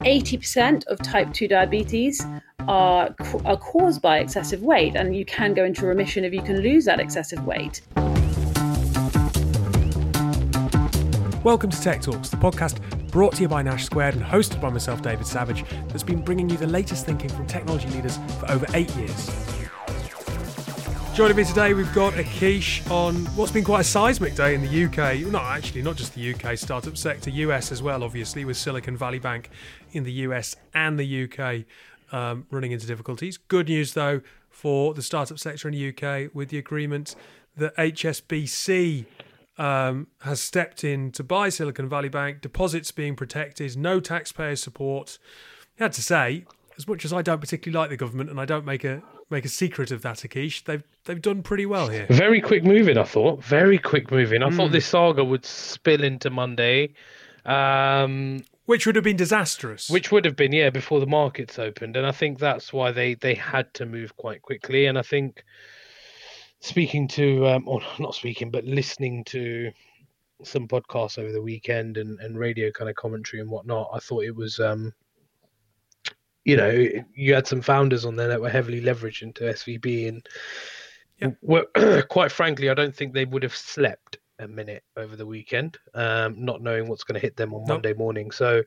80% of type 2 diabetes are, are caused by excessive weight, and you can go into remission if you can lose that excessive weight. Welcome to Tech Talks, the podcast brought to you by Nash Squared and hosted by myself, David Savage, that's been bringing you the latest thinking from technology leaders for over eight years. Joining me today, we've got Akish on what's been quite a seismic day in the UK. Not actually, not just the UK startup sector, US as well, obviously, with Silicon Valley Bank in the US and the UK um, running into difficulties. Good news, though, for the startup sector in the UK with the agreement that HSBC um, has stepped in to buy Silicon Valley Bank, deposits being protected, no taxpayer support. I had to say, as much as I don't particularly like the government and I don't make a make a secret of that, Akish, they've they've done pretty well here. Very quick moving, I thought. Very quick moving. I mm. thought hmm. this saga would spill into Monday. Um, which would have been disastrous. Which would have been, yeah, before the markets opened. And I think that's why they, they had to move quite quickly. And I think speaking to, um, or not speaking, but listening to some podcasts over the weekend and, and radio kind of commentary and whatnot, I thought it was um, you know, you had some founders on there that were heavily leveraged into SVB, and yep. were, quite frankly, I don't think they would have slept a minute over the weekend, um, not knowing what's going to hit them on nope. Monday morning. So,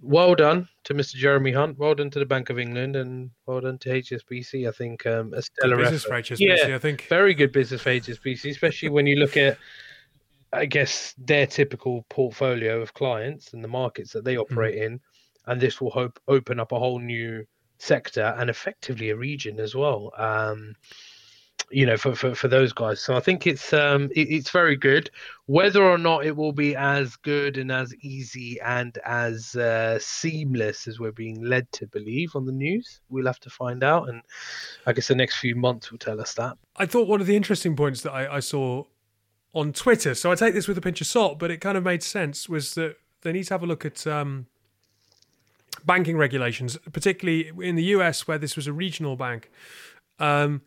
well done to Mr. Jeremy Hunt. Well done to the Bank of England, and well done to HSBC. I think um, a stellar good business effort. for HSBC. Yeah, I think very good business for HSBC, especially when you look at. I guess their typical portfolio of clients and the markets that they operate mm. in and this will hope open up a whole new sector and effectively a region as well. Um, you know, for, for, for those guys. So I think it's um it, it's very good. Whether or not it will be as good and as easy and as uh, seamless as we're being led to believe on the news, we'll have to find out. And I guess the next few months will tell us that. I thought one of the interesting points that I, I saw on Twitter, so I take this with a pinch of salt, but it kind of made sense, was that they need to have a look at um, banking regulations, particularly in the US where this was a regional bank, um,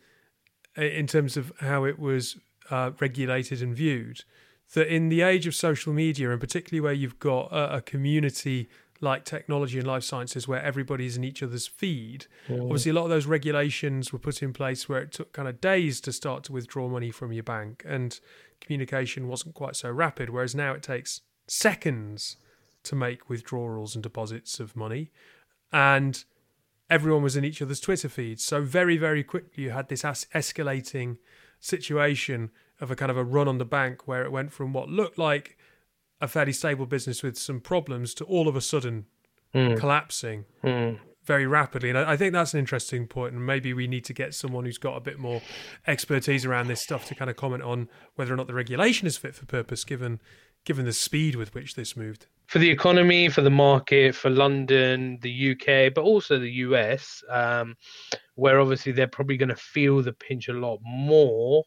in terms of how it was uh, regulated and viewed. That in the age of social media, and particularly where you've got a, a community like technology and life sciences where everybody's in each other's feed. Mm. Obviously, a lot of those regulations were put in place where it took kind of days to start to withdraw money from your bank, and communication wasn't quite so rapid. Whereas now it takes seconds to make withdrawals and deposits of money. And everyone was in each other's Twitter feeds. So very, very quickly, you had this as- escalating situation of a kind of a run on the bank where it went from what looked like a fairly stable business with some problems to all of a sudden mm. collapsing mm. very rapidly. And I, I, think that's an interesting point. And maybe we need to get someone who's got a bit more expertise around this stuff to kind of comment on whether or not the regulation is fit for purpose, given given the speed with which this moved for the economy, for the market, for London, the UK, but also the US, um, where obviously they're probably going to feel the pinch a lot more,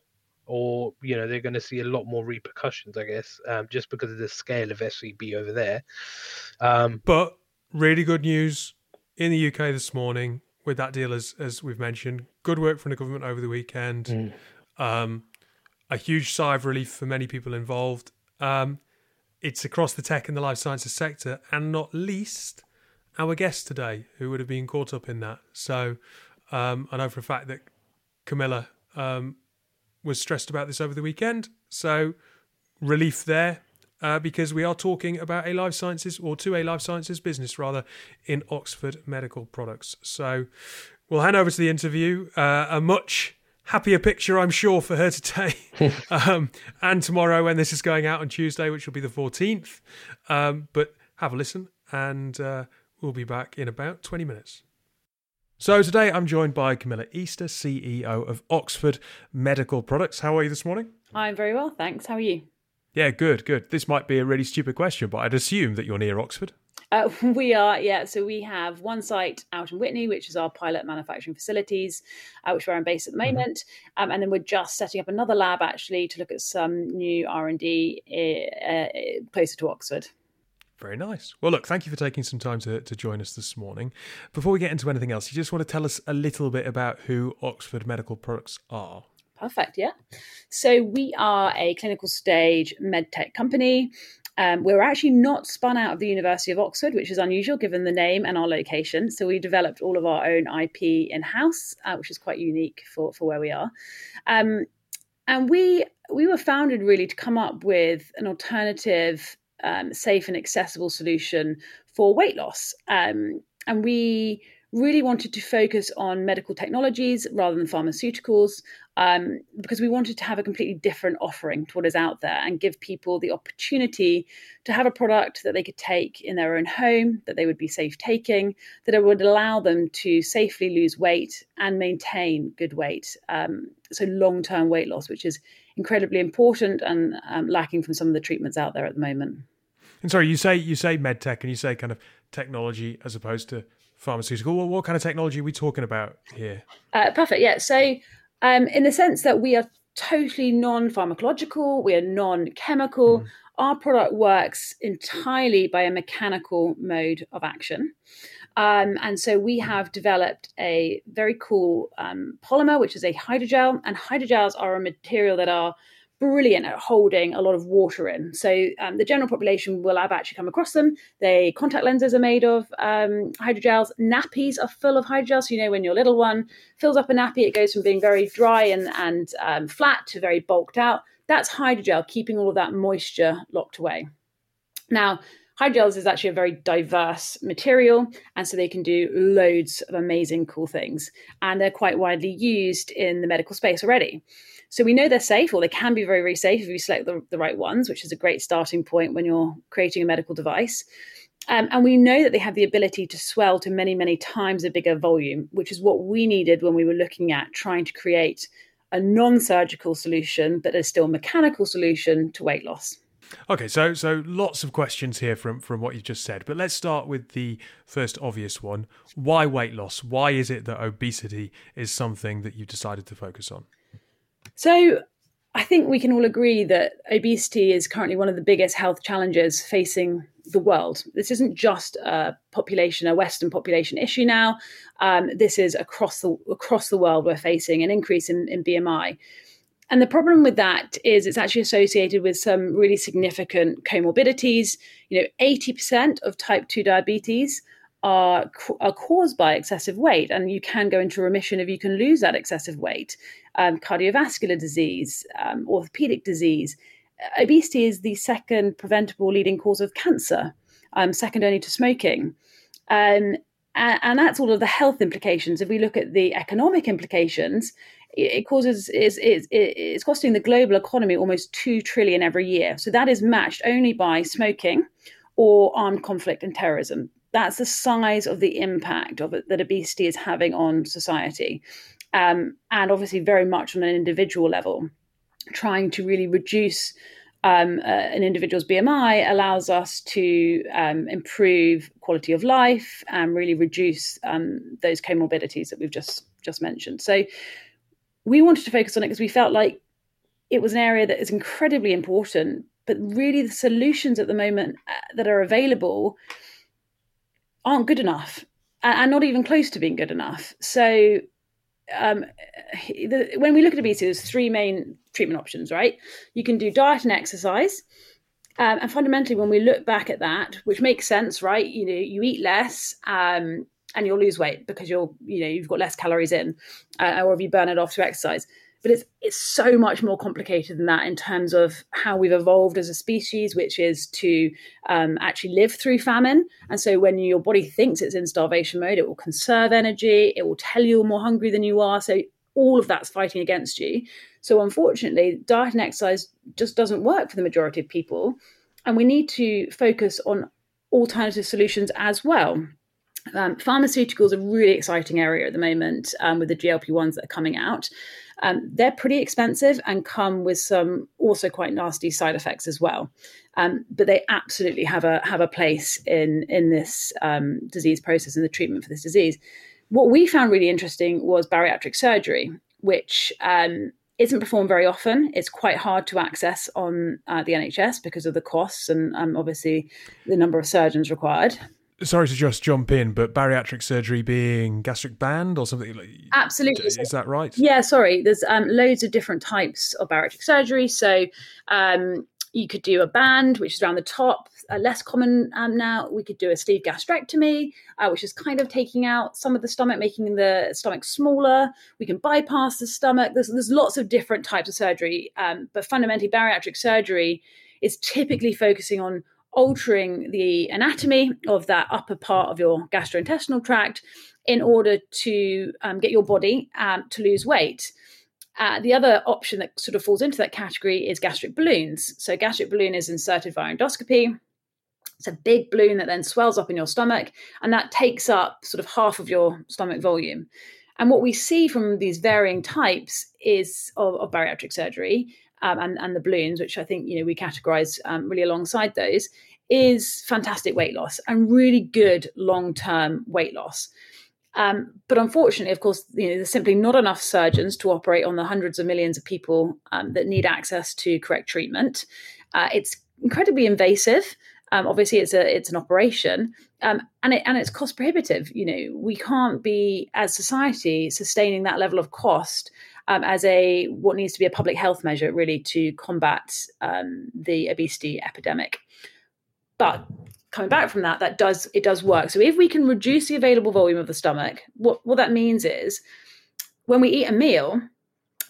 or you know they're going to see a lot more repercussions, I guess, um, just because of the scale of SVB over there. Um, but really good news in the UK this morning with that deal, as as we've mentioned. Good work from the government over the weekend. Mm. Um, a huge sigh of relief for many people involved. Um, it's across the tech and the life sciences sector, and not least our guest today, who would have been caught up in that. So um, I know for a fact that Camilla um, was stressed about this over the weekend. So relief there. Uh, because we are talking about a life sciences or to a life sciences business rather in Oxford Medical Products. So we'll hand over to the interview. Uh, a much happier picture, I'm sure, for her today um, and tomorrow when this is going out on Tuesday, which will be the 14th. Um, but have a listen, and uh, we'll be back in about 20 minutes. So today I'm joined by Camilla Easter, CEO of Oxford Medical Products. How are you this morning? I'm very well, thanks. How are you? Yeah, good, good. This might be a really stupid question, but I'd assume that you're near Oxford. Uh, we are, yeah. So we have one site out in Witney, which is our pilot manufacturing facilities, uh, which where I'm based at the mm-hmm. moment, um, and then we're just setting up another lab actually to look at some new R and D uh, closer to Oxford. Very nice. Well, look, thank you for taking some time to, to join us this morning. Before we get into anything else, you just want to tell us a little bit about who Oxford Medical Products are. Perfect, yeah. So we are a clinical stage medtech company. Um, we were actually not spun out of the University of Oxford, which is unusual given the name and our location. So we developed all of our own IP in house, uh, which is quite unique for, for where we are. Um, and we we were founded really to come up with an alternative, um, safe and accessible solution for weight loss. Um, and we really wanted to focus on medical technologies rather than pharmaceuticals um, because we wanted to have a completely different offering to what is out there and give people the opportunity to have a product that they could take in their own home, that they would be safe taking, that it would allow them to safely lose weight and maintain good weight. Um, so, long term weight loss, which is incredibly important and um, lacking from some of the treatments out there at the moment. And sorry, you say you say medtech and you say kind of technology as opposed to pharmaceutical. What, what kind of technology are we talking about here? Uh, perfect. Yeah. So, um, in the sense that we are totally non pharmacological, we are non chemical. Mm. Our product works entirely by a mechanical mode of action. Um, and so we have developed a very cool um, polymer, which is a hydrogel. And hydrogels are a material that are brilliant at holding a lot of water in. So um, the general population will have actually come across them. They contact lenses are made of um, hydrogels. Nappies are full of hydrogels. So you know when your little one fills up a nappy, it goes from being very dry and and um, flat to very bulked out. That's hydrogel keeping all of that moisture locked away. Now. Hydrogels is actually a very diverse material, and so they can do loads of amazing, cool things. And they're quite widely used in the medical space already. So we know they're safe, or they can be very, very safe if you select the, the right ones, which is a great starting point when you're creating a medical device. Um, and we know that they have the ability to swell to many, many times a bigger volume, which is what we needed when we were looking at trying to create a non surgical solution, but a still mechanical solution to weight loss. Okay, so so lots of questions here from from what you've just said, but let's start with the first obvious one: why weight loss? Why is it that obesity is something that you decided to focus on? So I think we can all agree that obesity is currently one of the biggest health challenges facing the world. This isn't just a population, a Western population issue now. Um, this is across the across the world. We're facing an increase in, in BMI. And the problem with that is it's actually associated with some really significant comorbidities. You know, 80% of type 2 diabetes are, are caused by excessive weight, and you can go into remission if you can lose that excessive weight. Um, cardiovascular disease, um, orthopedic disease. Obesity is the second preventable leading cause of cancer, um, second only to smoking. Um, and, and, that's all of the health implications. If we look at the economic implications, it, causes is is it's costing the global economy almost two trillion every year. So that is matched only by smoking or armed conflict and terrorism that's the size of the impact of it that obesity is having on society. Um, and obviously, very much on an individual level, trying to really reduce um, uh, an individual's BMI allows us to um, improve quality of life and really reduce um, those comorbidities that we've just just mentioned. So we wanted to focus on it because we felt like it was an area that is incredibly important, but really the solutions at the moment uh, that are available aren't good enough and not even close to being good enough. So, um, the, when we look at obesity, there's three main treatment options, right? You can do diet and exercise. Um, and fundamentally, when we look back at that, which makes sense, right? You know, you eat less um, and you'll lose weight because you're, you know, you've got less calories in, uh, or if you burn it off through exercise but it's it's so much more complicated than that in terms of how we've evolved as a species, which is to um, actually live through famine. And so when your body thinks it's in starvation mode, it will conserve energy, it will tell you you're more hungry than you are. So all of that's fighting against you. So unfortunately, diet and exercise just doesn't work for the majority of people, and we need to focus on alternative solutions as well. Um, pharmaceuticals are a really exciting area at the moment um, with the GLP ones that are coming out. Um, they're pretty expensive and come with some also quite nasty side effects as well. Um, but they absolutely have a have a place in in this um, disease process and the treatment for this disease. What we found really interesting was bariatric surgery, which um, isn't performed very often. It's quite hard to access on uh, the NHS because of the costs and um, obviously the number of surgeons required sorry to just jump in, but bariatric surgery being gastric band or something like absolutely is that right? Yeah, sorry. There's um, loads of different types of bariatric surgery. So um, you could do a band, which is around the top, uh, less common um, now. We could do a sleeve gastrectomy, uh, which is kind of taking out some of the stomach, making the stomach smaller. We can bypass the stomach. There's, there's lots of different types of surgery, um, but fundamentally, bariatric surgery is typically focusing on altering the anatomy of that upper part of your gastrointestinal tract in order to um, get your body um, to lose weight. Uh, the other option that sort of falls into that category is gastric balloons. So, gastric balloon is inserted via endoscopy. It's a big balloon that then swells up in your stomach, and that takes up sort of half of your stomach volume. And what we see from these varying types is of, of bariatric surgery um, and, and the balloons, which I think you know we categorize um, really alongside those, is fantastic weight loss and really good long term weight loss. Um, but unfortunately, of course, you know, there's simply not enough surgeons to operate on the hundreds of millions of people um, that need access to correct treatment. Uh, it's incredibly invasive. Um, obviously, it's a it's an operation, um, and it and it's cost prohibitive. You know, we can't be as society sustaining that level of cost um, as a what needs to be a public health measure, really, to combat um, the obesity epidemic. But coming back from that, that does it does work. So if we can reduce the available volume of the stomach, what what that means is when we eat a meal,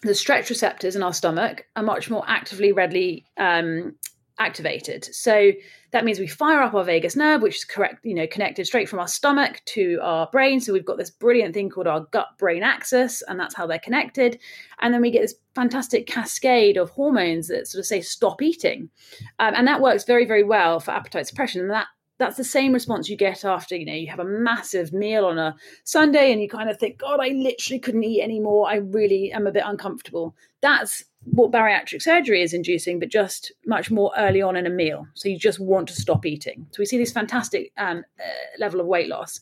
the stretch receptors in our stomach are much more actively, readily um, activated. So that means we fire up our vagus nerve, which is correct, you know, connected straight from our stomach to our brain. So we've got this brilliant thing called our gut brain axis, and that's how they're connected. And then we get this fantastic cascade of hormones that sort of say stop eating, um, and that works very, very well for appetite suppression. And that that's the same response you get after you know you have a massive meal on a sunday and you kind of think god i literally couldn't eat anymore i really am a bit uncomfortable that's what bariatric surgery is inducing, but just much more early on in a meal. So you just want to stop eating. So we see this fantastic um, uh, level of weight loss.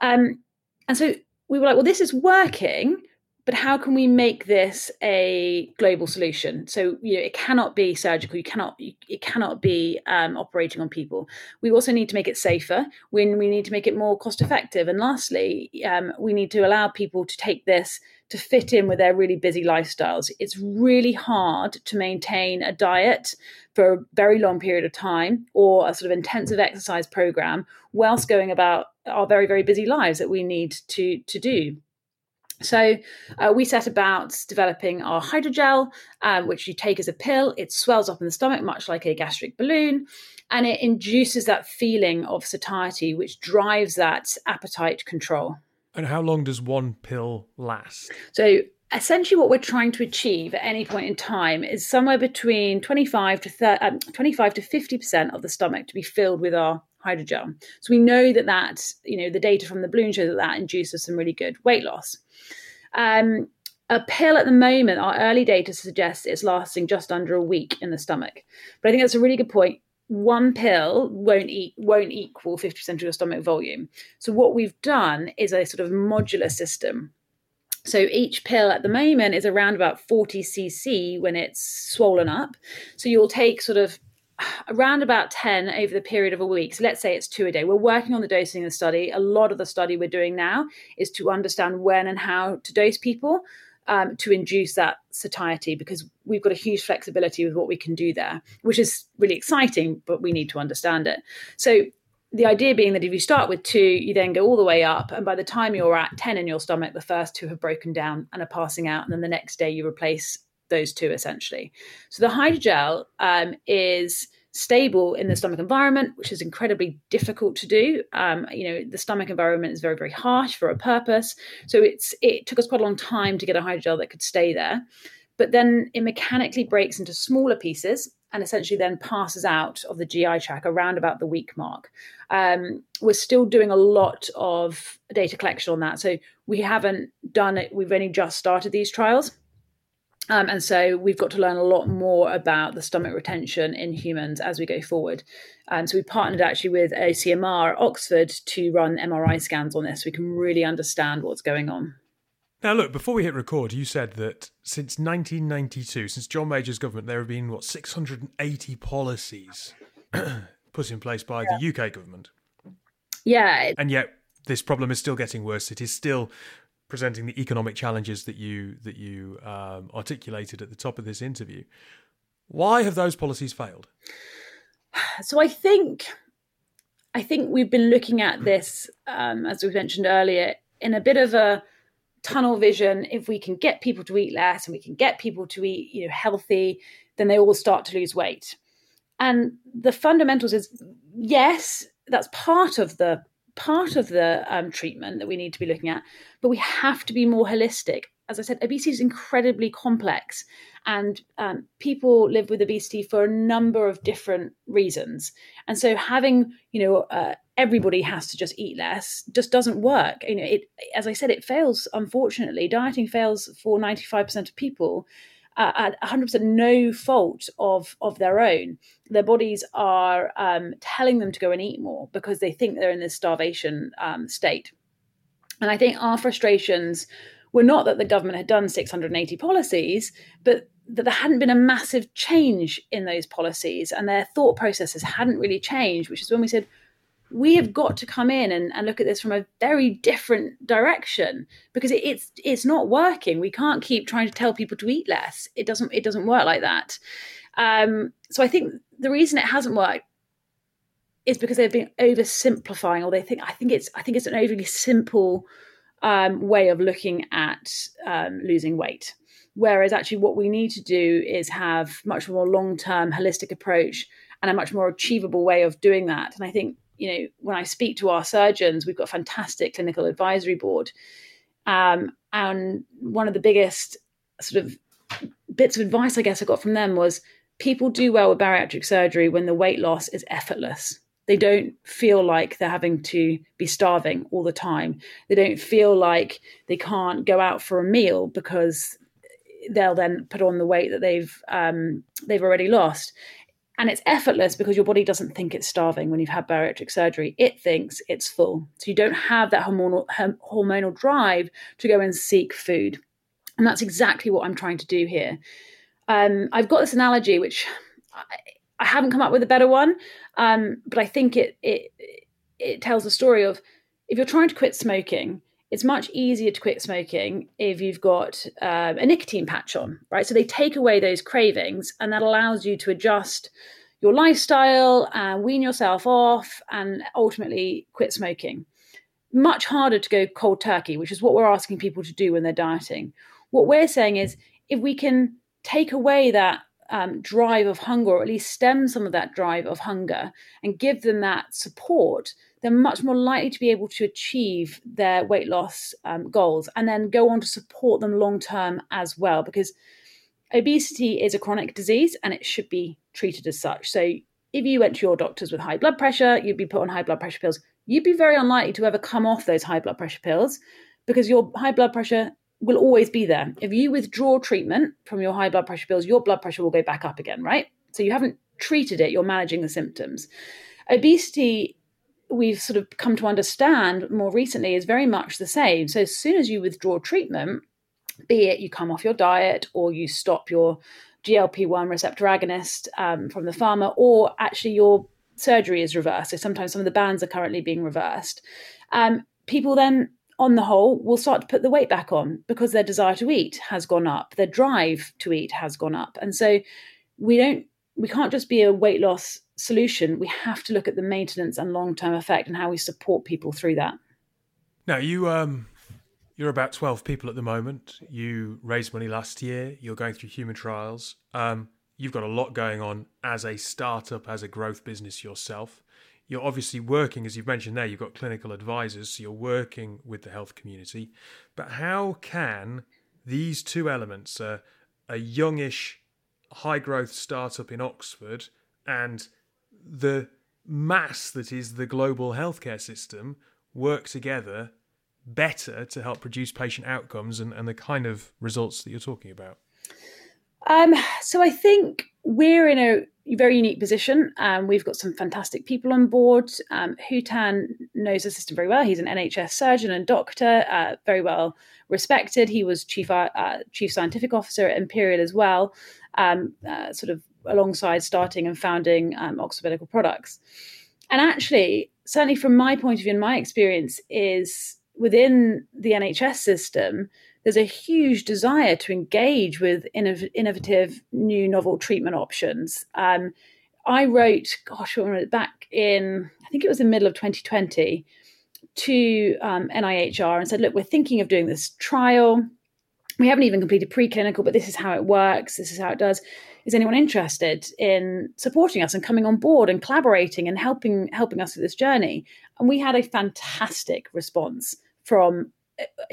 Um, and so we were like, well, this is working, but how can we make this a global solution? So you know, it cannot be surgical. You cannot. It cannot be um, operating on people. We also need to make it safer. When we need to make it more cost effective. And lastly, um, we need to allow people to take this to fit in with their really busy lifestyles. It's really hard to maintain a diet for a very long period of time or a sort of intensive exercise program whilst going about our very, very busy lives that we need to, to do. So uh, we set about developing our hydrogel, um, which you take as a pill. It swells up in the stomach, much like a gastric balloon, and it induces that feeling of satiety, which drives that appetite control. And how long does one pill last? So essentially what we're trying to achieve at any point in time is somewhere between 25 to 30, um, 25 to 50% of the stomach to be filled with our hydrogel. So we know that that, you know, the data from the balloon shows that that induces some really good weight loss. Um, a pill at the moment, our early data suggests it's lasting just under a week in the stomach. But I think that's a really good point one pill won't eat won't equal 50% of your stomach volume. So what we've done is a sort of modular system. So each pill at the moment is around about 40 cc when it's swollen up. So you'll take sort of around about 10 over the period of a week. So let's say it's two a day. We're working on the dosing of the study. A lot of the study we're doing now is to understand when and how to dose people um, to induce that satiety because we've got a huge flexibility with what we can do there, which is really exciting, but we need to understand it. So the idea being that if you start with two, you then go all the way up, and by the time you're at 10 in your stomach, the first two have broken down and are passing out, and then the next day you replace those two essentially. So the hydrogel um, is stable in the stomach environment, which is incredibly difficult to do. Um, you know, the stomach environment is very, very harsh for a purpose. So it's it took us quite a long time to get a hydrogel that could stay there. But then it mechanically breaks into smaller pieces and essentially then passes out of the GI tract around about the week mark. Um, we're still doing a lot of data collection on that. So we haven't done it, we've only just started these trials. Um, and so we've got to learn a lot more about the stomach retention in humans as we go forward. And so we partnered actually with OCMR at Oxford to run MRI scans on this. So we can really understand what's going on. Now, look, before we hit record, you said that since 1992, since John Major's government, there have been, what, 680 policies put in place by yeah. the UK government. Yeah. And yet, this problem is still getting worse. It is still presenting the economic challenges that you that you um, articulated at the top of this interview. Why have those policies failed? So I think I think we've been looking at this, um, as we mentioned earlier, in a bit of a tunnel vision. If we can get people to eat less and we can get people to eat, you know, healthy, then they all start to lose weight. And the fundamentals is yes, that's part of the part of the um, treatment that we need to be looking at, but we have to be more holistic. As I said, obesity is incredibly complex, and um, people live with obesity for a number of different reasons. And so, having you know uh, everybody has to just eat less just doesn't work. You know, it as I said, it fails. Unfortunately, dieting fails for ninety five percent of people at 100% no fault of of their own. Their bodies are um, telling them to go and eat more because they think they're in this starvation um, state. And i think our frustrations were not that the government had done 680 policies but that there hadn't been a massive change in those policies and their thought processes hadn't really changed which is when we said we have got to come in and, and look at this from a very different direction because it, it's it's not working. We can't keep trying to tell people to eat less. It doesn't it doesn't work like that. Um, so I think the reason it hasn't worked is because they've been oversimplifying, or they think I think it's I think it's an overly simple um, way of looking at um, losing weight. Whereas actually, what we need to do is have much more long term holistic approach and a much more achievable way of doing that. And I think you know, when I speak to our surgeons, we've got a fantastic clinical advisory board. Um, and one of the biggest sort of bits of advice I guess I got from them was people do well with bariatric surgery when the weight loss is effortless. They don't feel like they're having to be starving all the time. They don't feel like they can't go out for a meal because they'll then put on the weight that they've um, they've already lost and it's effortless because your body doesn't think it's starving when you've had bariatric surgery. It thinks it's full. So you don't have that hormonal hormonal drive to go and seek food. And that's exactly what i'm trying to do here. Um, i've got this analogy which I, I, haven't come up with a better one um, but i think it it it tells the story of if you're trying to quit smoking it's much easier to quit smoking if you've got uh, a nicotine patch on, right? So they take away those cravings, and that allows you to adjust your lifestyle and wean yourself off and ultimately quit smoking. Much harder to go cold turkey, which is what we're asking people to do when they're dieting. What we're saying is if we can take away that um, drive of hunger, or at least stem some of that drive of hunger, and give them that support, they're much more likely to be able to achieve their weight loss um, goals and then go on to support them long term as well. Because obesity is a chronic disease and it should be treated as such. So, if you went to your doctors with high blood pressure, you'd be put on high blood pressure pills. You'd be very unlikely to ever come off those high blood pressure pills because your high blood pressure will always be there. If you withdraw treatment from your high blood pressure pills, your blood pressure will go back up again, right? So you haven't treated it, you're managing the symptoms. Obesity, we've sort of come to understand more recently, is very much the same. So as soon as you withdraw treatment, be it you come off your diet or you stop your GLP 1 receptor agonist um, from the pharma, or actually your surgery is reversed. So sometimes some of the bands are currently being reversed. Um, people then on the whole, will start to put the weight back on because their desire to eat has gone up, their drive to eat has gone up. And so we don't we can't just be a weight loss solution. We have to look at the maintenance and long-term effect and how we support people through that. Now you um you're about 12 people at the moment. You raised money last year. You're going through human trials. Um, you've got a lot going on as a startup, as a growth business yourself you're obviously working, as you've mentioned there, you've got clinical advisors, so you're working with the health community. But how can these two elements, uh, a youngish, high growth startup in Oxford and the mass that is the global healthcare system, work together better to help produce patient outcomes and, and the kind of results that you're talking about? Um, so I think we're in a very unique position. Um, we've got some fantastic people on board. Um, Hutan knows the system very well. He's an NHS surgeon and doctor, uh, very well respected. He was chief uh, chief scientific officer at Imperial as well, um, uh, sort of alongside starting and founding um, Oxford Medical Products. And actually, certainly from my point of view and my experience, is within the NHS system, there's a huge desire to engage with innovative new novel treatment options. Um, I wrote, gosh, back in, I think it was the middle of 2020, to um, NIHR and said, look, we're thinking of doing this trial. We haven't even completed preclinical, but this is how it works. This is how it does. Is anyone interested in supporting us and coming on board and collaborating and helping helping us with this journey? And we had a fantastic response from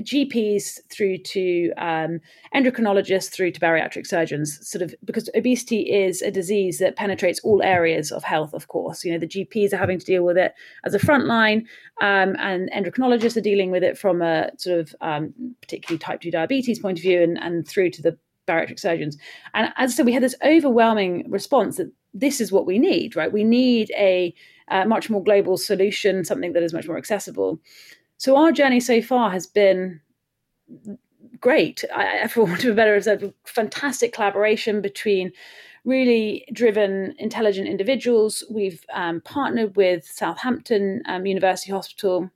GPs through to um, endocrinologists through to bariatric surgeons, sort of because obesity is a disease that penetrates all areas of health, of course. You know, the GPs are having to deal with it as a frontline, um, and endocrinologists are dealing with it from a sort of um, particularly type 2 diabetes point of view and, and through to the bariatric surgeons. And as I said, we had this overwhelming response that this is what we need, right? We need a uh, much more global solution, something that is much more accessible. So our journey so far has been great. I, for want of a better word, fantastic collaboration between really driven, intelligent individuals. We've um, partnered with Southampton um, University Hospital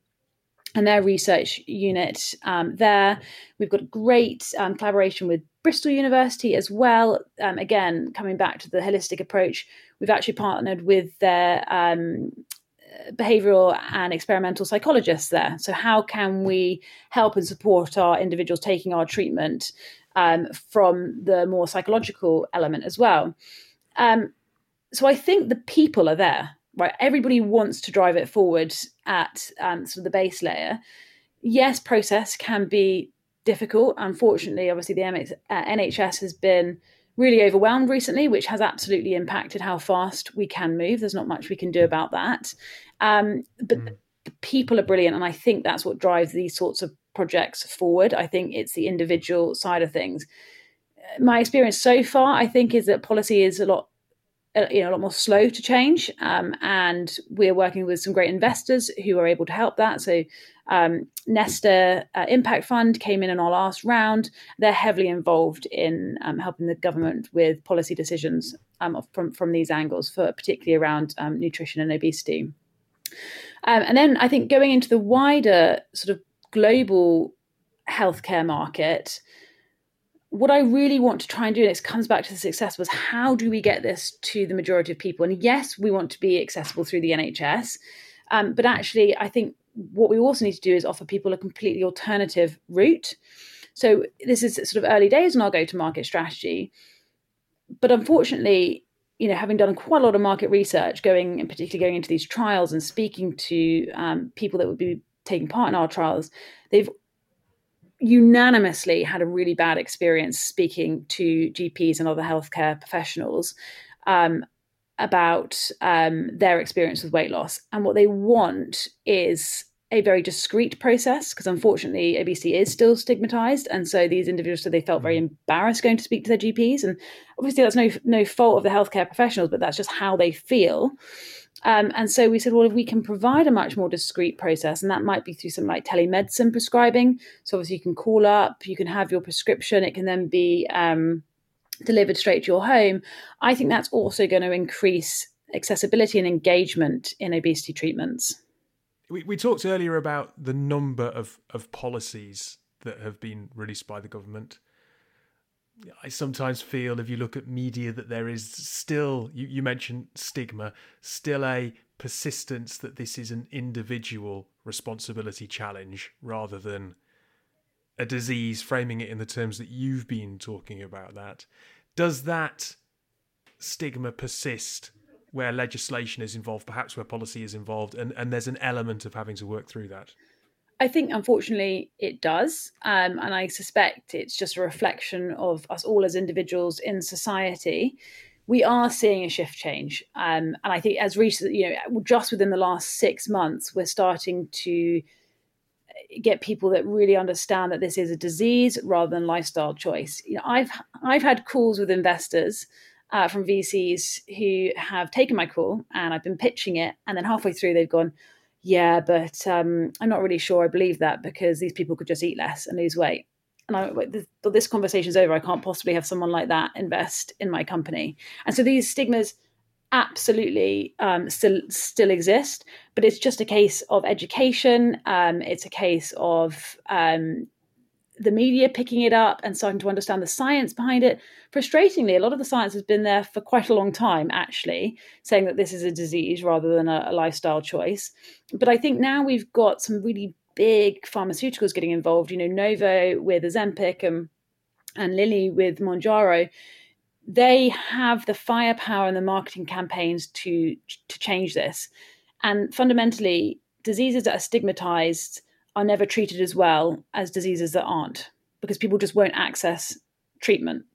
and their research unit um, there. We've got great um, collaboration with Bristol University as well. Um, again, coming back to the holistic approach, we've actually partnered with their um, behavioral and experimental psychologists there. So, how can we help and support our individuals taking our treatment um, from the more psychological element as well? Um, so, I think the people are there, right? Everybody wants to drive it forward at um, sort of the base layer. Yes, process can be difficult. Unfortunately, obviously, the MX, uh, NHS has been really overwhelmed recently, which has absolutely impacted how fast we can move. There's not much we can do about that. Um, but mm. the people are brilliant. And I think that's what drives these sorts of projects forward. I think it's the individual side of things. My experience so far, I think, is that policy is a lot you know a lot more slow to change um, and we're working with some great investors who are able to help that so um, Nesta uh, Impact Fund came in in our last round. They're heavily involved in um, helping the government with policy decisions um, from from these angles, for particularly around um, nutrition and obesity. Um, and then I think going into the wider sort of global healthcare market, what I really want to try and do, and it comes back to the success, was how do we get this to the majority of people? And yes, we want to be accessible through the NHS, um, but actually, I think what we also need to do is offer people a completely alternative route. So this is sort of early days in our go-to-market strategy, but unfortunately, you know, having done quite a lot of market research, going and particularly going into these trials and speaking to um, people that would be taking part in our trials, they've unanimously had a really bad experience speaking to GPs and other healthcare professionals um, about um, their experience with weight loss. And what they want is a very discreet process because unfortunately obesity is still stigmatized and so these individuals so they felt very mm. embarrassed going to speak to their gps and obviously that's no no fault of the healthcare professionals but that's just how they feel um, and so we said well if we can provide a much more discreet process and that might be through something like telemedicine prescribing so obviously you can call up you can have your prescription it can then be um, delivered straight to your home, I think that's also going to increase accessibility and engagement in obesity treatments. We, we talked earlier about the number of, of policies that have been released by the government. I sometimes feel, if you look at media, that there is still, you, you mentioned stigma, still a persistence that this is an individual responsibility challenge rather than a disease, framing it in the terms that you've been talking about that, does that stigma persist where legislation is involved, perhaps where policy is involved, and, and there's an element of having to work through that? I think, unfortunately, it does. Um, and I suspect it's just a reflection of us all as individuals in society. We are seeing a shift change. Um, and I think, as recent, you know, just within the last six months, we're starting to get people that really understand that this is a disease rather than lifestyle choice. You know, I've I've had calls with investors uh, from VCs who have taken my call and I've been pitching it, and then halfway through they've gone, "Yeah, but um, I'm not really sure I believe that because these people could just eat less and lose weight." And I, this, this conversation's over. I can't possibly have someone like that invest in my company. And so these stigmas absolutely um, still still exist, but it's just a case of education. Um, it's a case of um, the media picking it up and starting to understand the science behind it. Frustratingly, a lot of the science has been there for quite a long time, actually, saying that this is a disease rather than a, a lifestyle choice. But I think now we've got some really big pharmaceuticals getting involved. You know, Novo with Ozempic and and Lilly with Mounjaro. They have the firepower and the marketing campaigns to to change this. And fundamentally, diseases that are stigmatized are never treated as well as diseases that aren't because people just won't access treatment.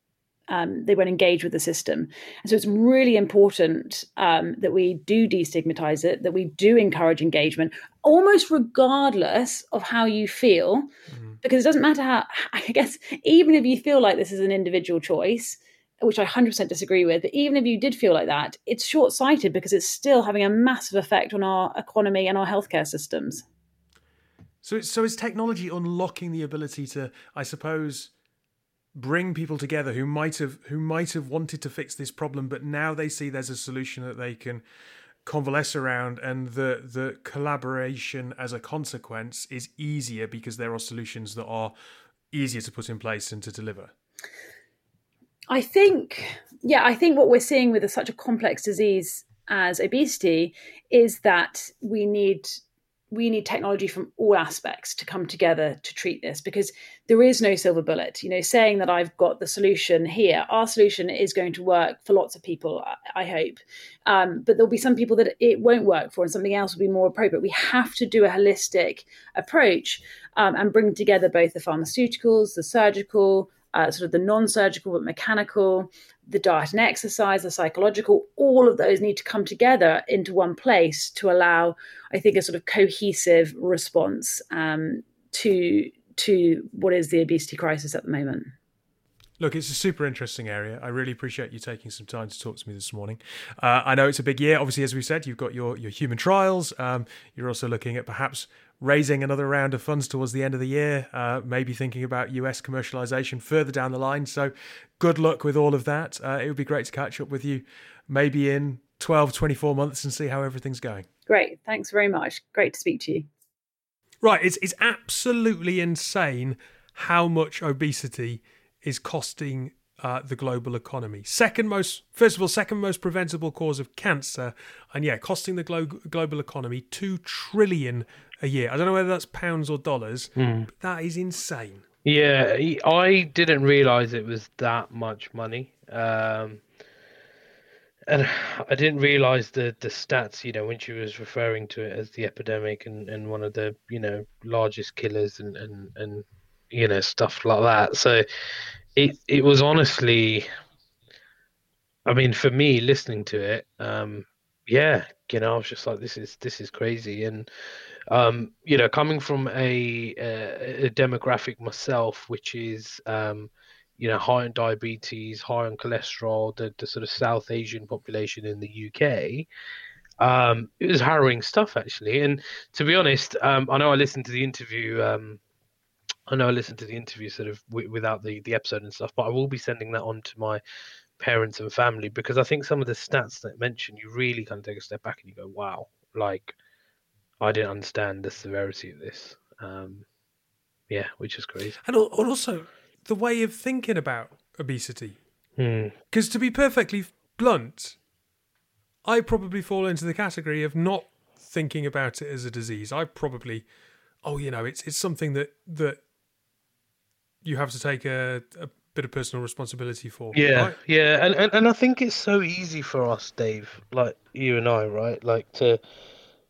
Um, they won't engage with the system. And so it's really important um, that we do destigmatize it, that we do encourage engagement, almost regardless of how you feel, mm-hmm. because it doesn't matter how, I guess, even if you feel like this is an individual choice, which I 100% disagree with, but even if you did feel like that, it's short sighted because it's still having a massive effect on our economy and our healthcare systems. So, so is technology unlocking the ability to, I suppose, bring people together who might have who might have wanted to fix this problem, but now they see there's a solution that they can convalesce around, and the the collaboration as a consequence is easier because there are solutions that are easier to put in place and to deliver. I think, yeah, I think what we're seeing with a, such a complex disease as obesity is that we need we need technology from all aspects to come together to treat this because there is no silver bullet. You know saying that i've got the solution here our solution is going to work for lots of people i, hope. Um, but there'll be some people that it won't work for and something else will be more appropriate. We have to do a holistic approach um, and bring together both the pharmaceuticals the surgical uh, sort of the non-surgical but mechanical the diet and exercise, the psychological, all of those need to come together into one place to allow, I think, a sort of cohesive response um, to to what is the obesity crisis at the moment. Look, it's a super interesting area. I really appreciate you taking some time to talk to me this morning. Uh, I know it's a big year. Obviously, as we said, you've got your, your human trials. Um, you're also looking at perhaps raising another round of funds towards the end of the year, uh, maybe thinking about US commercialization further down the line. So, good luck with all of that. Uh, it would be great to catch up with you maybe in 12, 24 months and see how everything's going. Great. Thanks very much. Great to speak to you. Right. It's, it's absolutely insane how much obesity is costing uh, the global economy. Second most, first of all, second most preventable cause of cancer, and yeah, costing the glo- global economy two trillion a year. I don't know whether that's pounds or dollars, mm. but that is insane. Yeah, I didn't realize it was that much money. Um, and I didn't realize the the stats. You know, when she was referring to it as the epidemic and, and one of the you know largest killers and and and you know stuff like that. So it it was honestly, I mean, for me listening to it, um, yeah, you know, I was just like, this is this is crazy, and um, you know, coming from a, a, a demographic myself, which is um, you know high on diabetes, high on cholesterol, the, the sort of South Asian population in the UK. Um, it was harrowing stuff actually, and to be honest, um, I know I listened to the interview. I know I listened to the interview sort of w- without the the episode and stuff, but I will be sending that on to my parents and family because I think some of the stats that mention you really kind of take a step back and you go, wow, like I didn't understand the severity of this. Um, yeah, which is crazy. And also the way of thinking about obesity. Because hmm. to be perfectly blunt, I probably fall into the category of not thinking about it as a disease. I probably, oh, you know, it's it's something that that you have to take a, a bit of personal responsibility for. Yeah, right? yeah, and, and and I think it's so easy for us, Dave, like you and I, right? Like to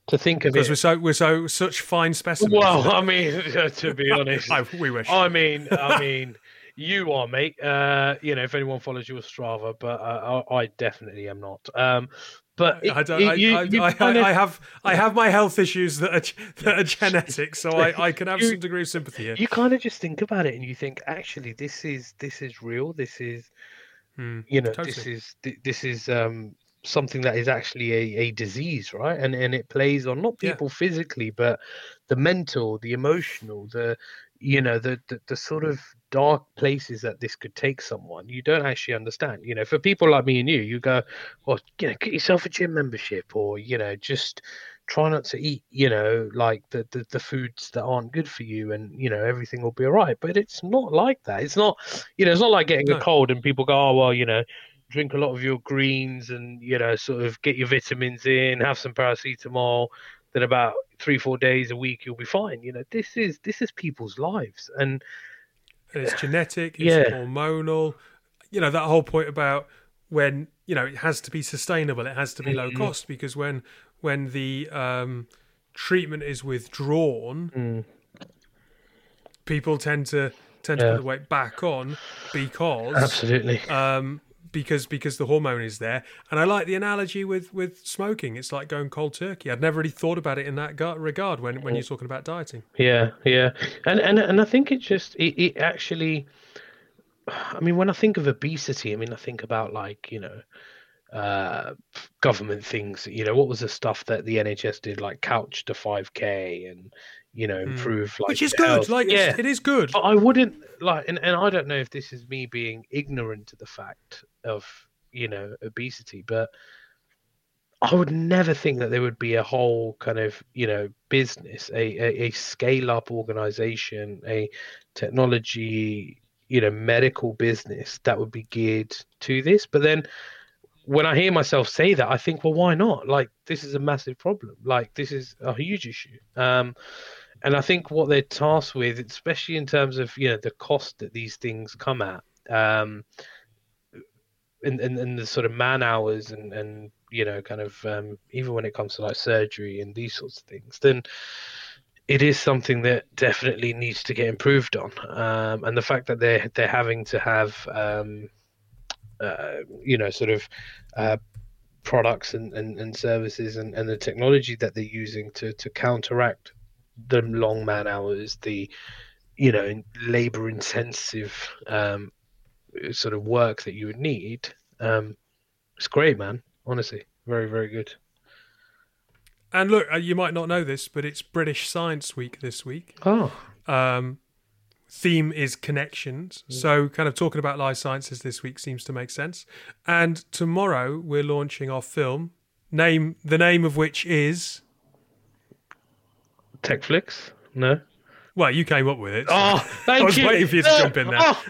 to think of because it. Because we're so we're so such fine specimens. Well, I mean, to be honest, I, we wish. I mean, I mean, you are, mate. Uh, you know, if anyone follows you with Strava, but uh, I, I, definitely am not. Um, but it, I, don't, it, you, I, you I, kinda... I, have I have my health issues that are that are genetic, so I, I can have you, some degree of sympathy here. You kind of just think about it, and you think, actually, this is this is real. This is, hmm, you know, totally. this is this is um something that is actually a, a disease, right? And and it plays on not people yeah. physically, but the mental, the emotional, the you know the, the the sort of dark places that this could take someone you don't actually understand you know for people like me and you you go well you know get yourself a gym membership or you know just try not to eat, you know, like the, the, the foods that aren't good for you and, you know, everything will be all right. But it's not like that. It's not, you know, it's not like getting no. a cold and people go, oh, well, you know, drink a lot of your greens and, you know, sort of get your vitamins in, have some paracetamol. Then about three, four days a week, you'll be fine. You know, this is, this is people's lives. And, and it's genetic, it's yeah. hormonal. You know, that whole point about when, you know, it has to be sustainable, it has to be low mm-hmm. cost because when when the um, treatment is withdrawn, mm. people tend to tend yeah. to put the weight back on because absolutely um, because because the hormone is there. And I like the analogy with with smoking. It's like going cold turkey. I'd never really thought about it in that regard when when you're talking about dieting. Yeah, yeah, and and and I think it just it, it actually. I mean, when I think of obesity, I mean, I think about like you know, uh, government things. You know, what was the stuff that the NHS did, like couch to 5k and you know hmm. improve mm. like which is good. Health. Like, yeah, it is good. But I wouldn't like, and, and I don't know if this is me being ignorant to the fact of you know obesity, but I would never think that there would be a whole kind of you know business, a a, a scale up organization, a technology you know medical business that would be geared to this. But then when I hear myself say that, I think, well, why not? Like, this is a massive problem. Like, this is a huge issue. Um, and I think what they're tasked with, especially in terms of you know the cost that these things come at, um, and, and, and the sort of man hours and and you know kind of um, even when it comes to like surgery and these sorts of things, then it is something that definitely needs to get improved on. Um, and the fact that they're they're having to have um, uh, you know, sort of uh, products and, and, and services and, and the technology that they're using to, to counteract the long man hours, the you know labor intensive um, sort of work that you would need. Um, it's great, man. Honestly, very very good. And look, uh, you might not know this, but it's British Science Week this week. Oh. Um, theme is connections. Mm. So, kind of talking about life sciences this week seems to make sense. And tomorrow we're launching our film, name the name of which is Techflix. No. Well, you came up with it. So oh, thank you. I was you. waiting for you to uh, jump in there. Oh,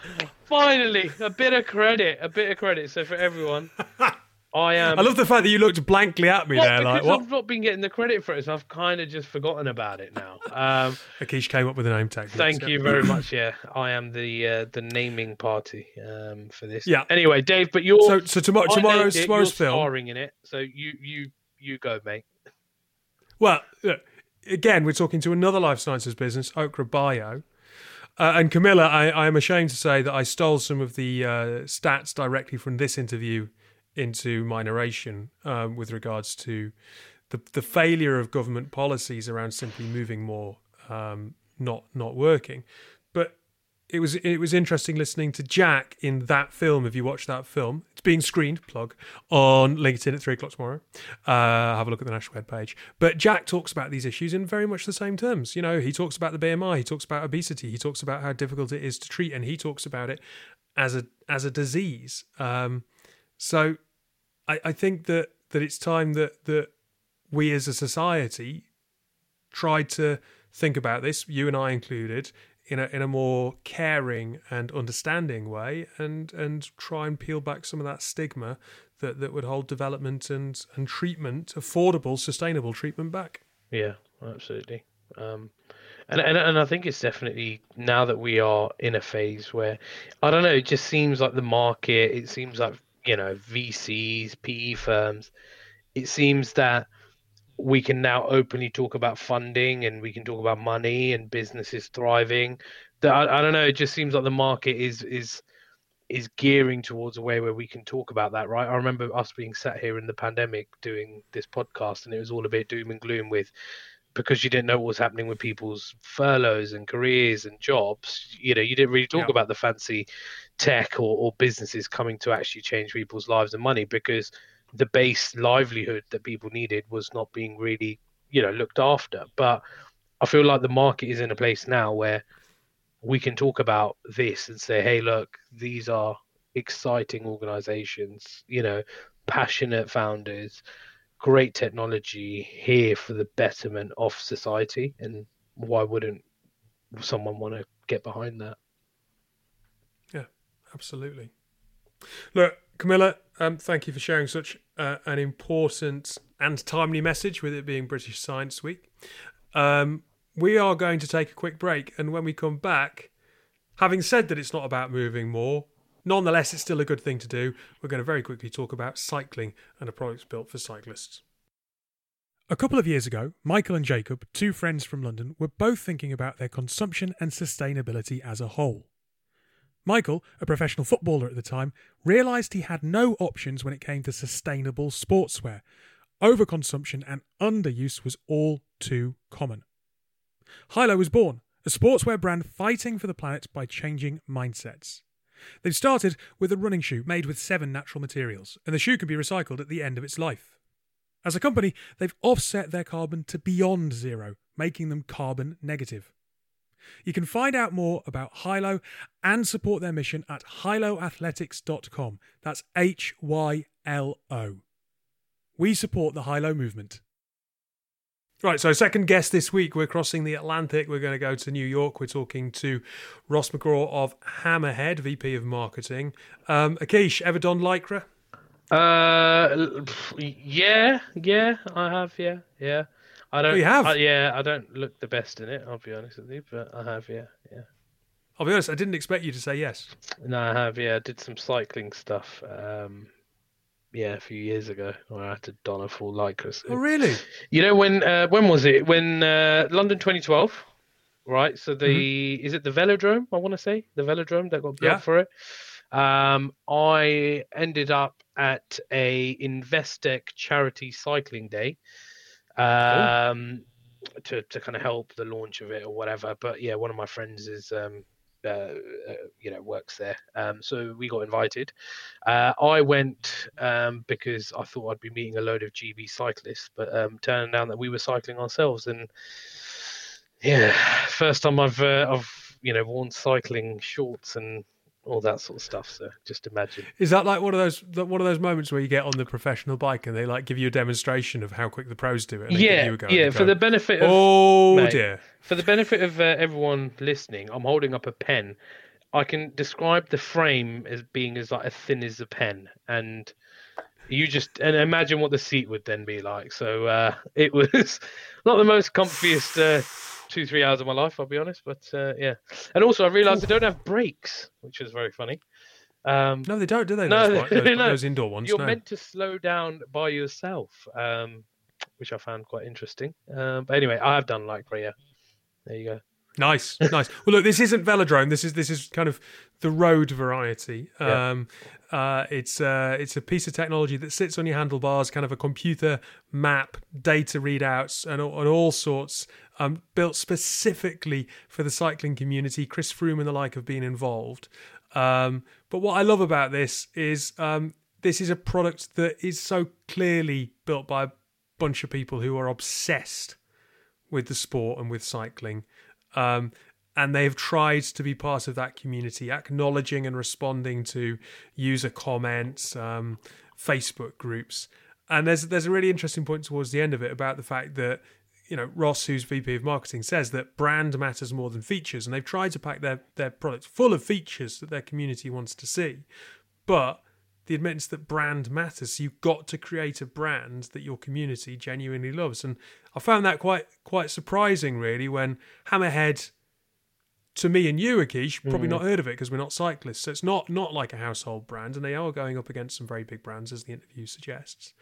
finally, a bit of credit, a bit of credit. So for everyone, I am. I love the fact that you looked blankly at me well, there, like what? I've not been getting the credit for it, so I've kind of just forgotten about it now. Um, Akish came up with a name tag. Thank you very much. Yeah, I am the uh, the naming party um, for this. Yeah. Anyway, Dave, but you're so so tomorrow tomorrow's it, tomorrow's film starring in it. So you you you go, mate. Well, look, again, we're talking to another life sciences business, Ochre Bio. Uh, and Camilla, I, I, am ashamed to say that I stole some of the uh, stats directly from this interview into my narration um, with regards to the the failure of government policies around simply moving more, um, not not working. But it was it was interesting listening to Jack in that film. If you watch that film, it's being screened. Plug on LinkedIn at three o'clock tomorrow. Uh, have a look at the national web page. But Jack talks about these issues in very much the same terms. You know, he talks about the BMI, he talks about obesity, he talks about how difficult it is to treat, and he talks about it as a as a disease. Um, so I, I think that that it's time that that we as a society tried to think about this, you and I included, in a in a more caring and understanding way, and and try and peel back some of that stigma that, that would hold development and and treatment, affordable, sustainable treatment back. Yeah, absolutely. Um, and, and and I think it's definitely now that we are in a phase where I don't know, it just seems like the market, it seems like you know VCs, PE firms, it seems that we can now openly talk about funding and we can talk about money and businesses thriving. That I, I don't know. It just seems like the market is is is gearing towards a way where we can talk about that, right? I remember us being sat here in the pandemic doing this podcast, and it was all a bit doom and gloom with because you didn't know what was happening with people's furloughs and careers and jobs. You know, you didn't really talk yeah. about the fancy tech or, or businesses coming to actually change people's lives and money because the base livelihood that people needed was not being really, you know, looked after. But I feel like the market is in a place now where we can talk about this and say, hey, look, these are exciting organizations, you know, passionate founders great technology here for the betterment of society, and why wouldn't someone want to get behind that? Yeah, absolutely. Look, Camilla, um, thank you for sharing such uh, an important and timely message with it being British Science Week. Um, we are going to take a quick break, and when we come back, having said that it's not about moving more, nonetheless, it's still a good thing to do. We're going to very quickly talk about cycling and a product built for cyclists. A couple of years ago, Michael and Jacob, two friends from London, were both thinking about their consumption and sustainability as a whole. Michael, a professional footballer at the time, realised he had no options when it came to sustainable sportswear. Overconsumption and underuse was all too common. HYLO was born, a sportswear brand fighting for the planet by changing mindsets. They've started with a running shoe made with seven natural materials, and the shoe can be recycled at the end of its life. As a company, they've offset their carbon to beyond zero, making them carbon negative. You can find out more about HYLO and support their mission at hyloathletics.com. That's H Y L O. We support the HYLO movement. Right, so second guest this week, we're crossing the Atlantic. We're going to go to New York. We're talking to Ross McGraw of Hammerhead, VP of Marketing. Um, Akish, ever done Lycra? Uh, yeah, yeah, I have, yeah, yeah. I don't. Oh, you have? I, yeah, I don't look the best in it. I'll be honest with you, but I have, yeah, yeah. I'll be honest. I didn't expect you to say yes. No, I have, yeah. I did some cycling stuff. Um, yeah, a few years ago, where I had to don a full lycra. So. Oh, really? You know when? Uh, when was it? When uh, London 2012, right? So the mm-hmm. is it the Velodrome? I want to say the Velodrome that got built yeah. for it. Um, I ended up at a Investec charity cycling day um, to to kind of help the launch of it or whatever. But yeah, one of my friends is um, uh, uh, you know works there, um, so we got invited. Uh, I went um, because I thought I'd be meeting a load of GB cyclists, but um, turning down that we were cycling ourselves and yeah, first time I've uh, I've you know worn cycling shorts and all that sort of stuff. So just imagine. Is that like one of those one of those moments where you get on the professional bike and they like give you a demonstration of how quick the pros do it? yeah, yeah. For the benefit of oh mate, dear, for the benefit of uh, everyone listening, I'm holding up a pen. I can describe the frame as being as like as thin as a pen, and you just and imagine what the seat would then be like. So uh, it was not the most comfiest. Uh, two three hours of my life. I'll be honest, but uh, yeah. And also, I realised they don't have brakes, which is very funny. Um, no, they don't, do they? No, those, those, no. those indoor ones. You're no. meant to slow down by yourself, um, which I found quite interesting. Um, but anyway, I have done like yeah. There you go. Nice, nice. Well, look, this isn't velodrome. This is this is kind of the road variety. Yeah. Um, uh, it's uh, it's a piece of technology that sits on your handlebars, kind of a computer map, data readouts, and, and all sorts. Um, built specifically for the cycling community. Chris Froome and the like have been involved. Um, but what I love about this is um, this is a product that is so clearly built by a bunch of people who are obsessed with the sport and with cycling. Um, and they've tried to be part of that community, acknowledging and responding to user comments, um, Facebook groups. And there's there's a really interesting point towards the end of it about the fact that you know Ross, who's VP of marketing, says that brand matters more than features, and they've tried to pack their their products full of features that their community wants to see, but the admittance that brand matters. So you've got to create a brand that your community genuinely loves, and I found that quite quite surprising, really, when Hammerhead to me and you, Akish, probably mm. not heard of it because we're not cyclists. So it's not not like a household brand, and they are going up against some very big brands, as the interview suggests.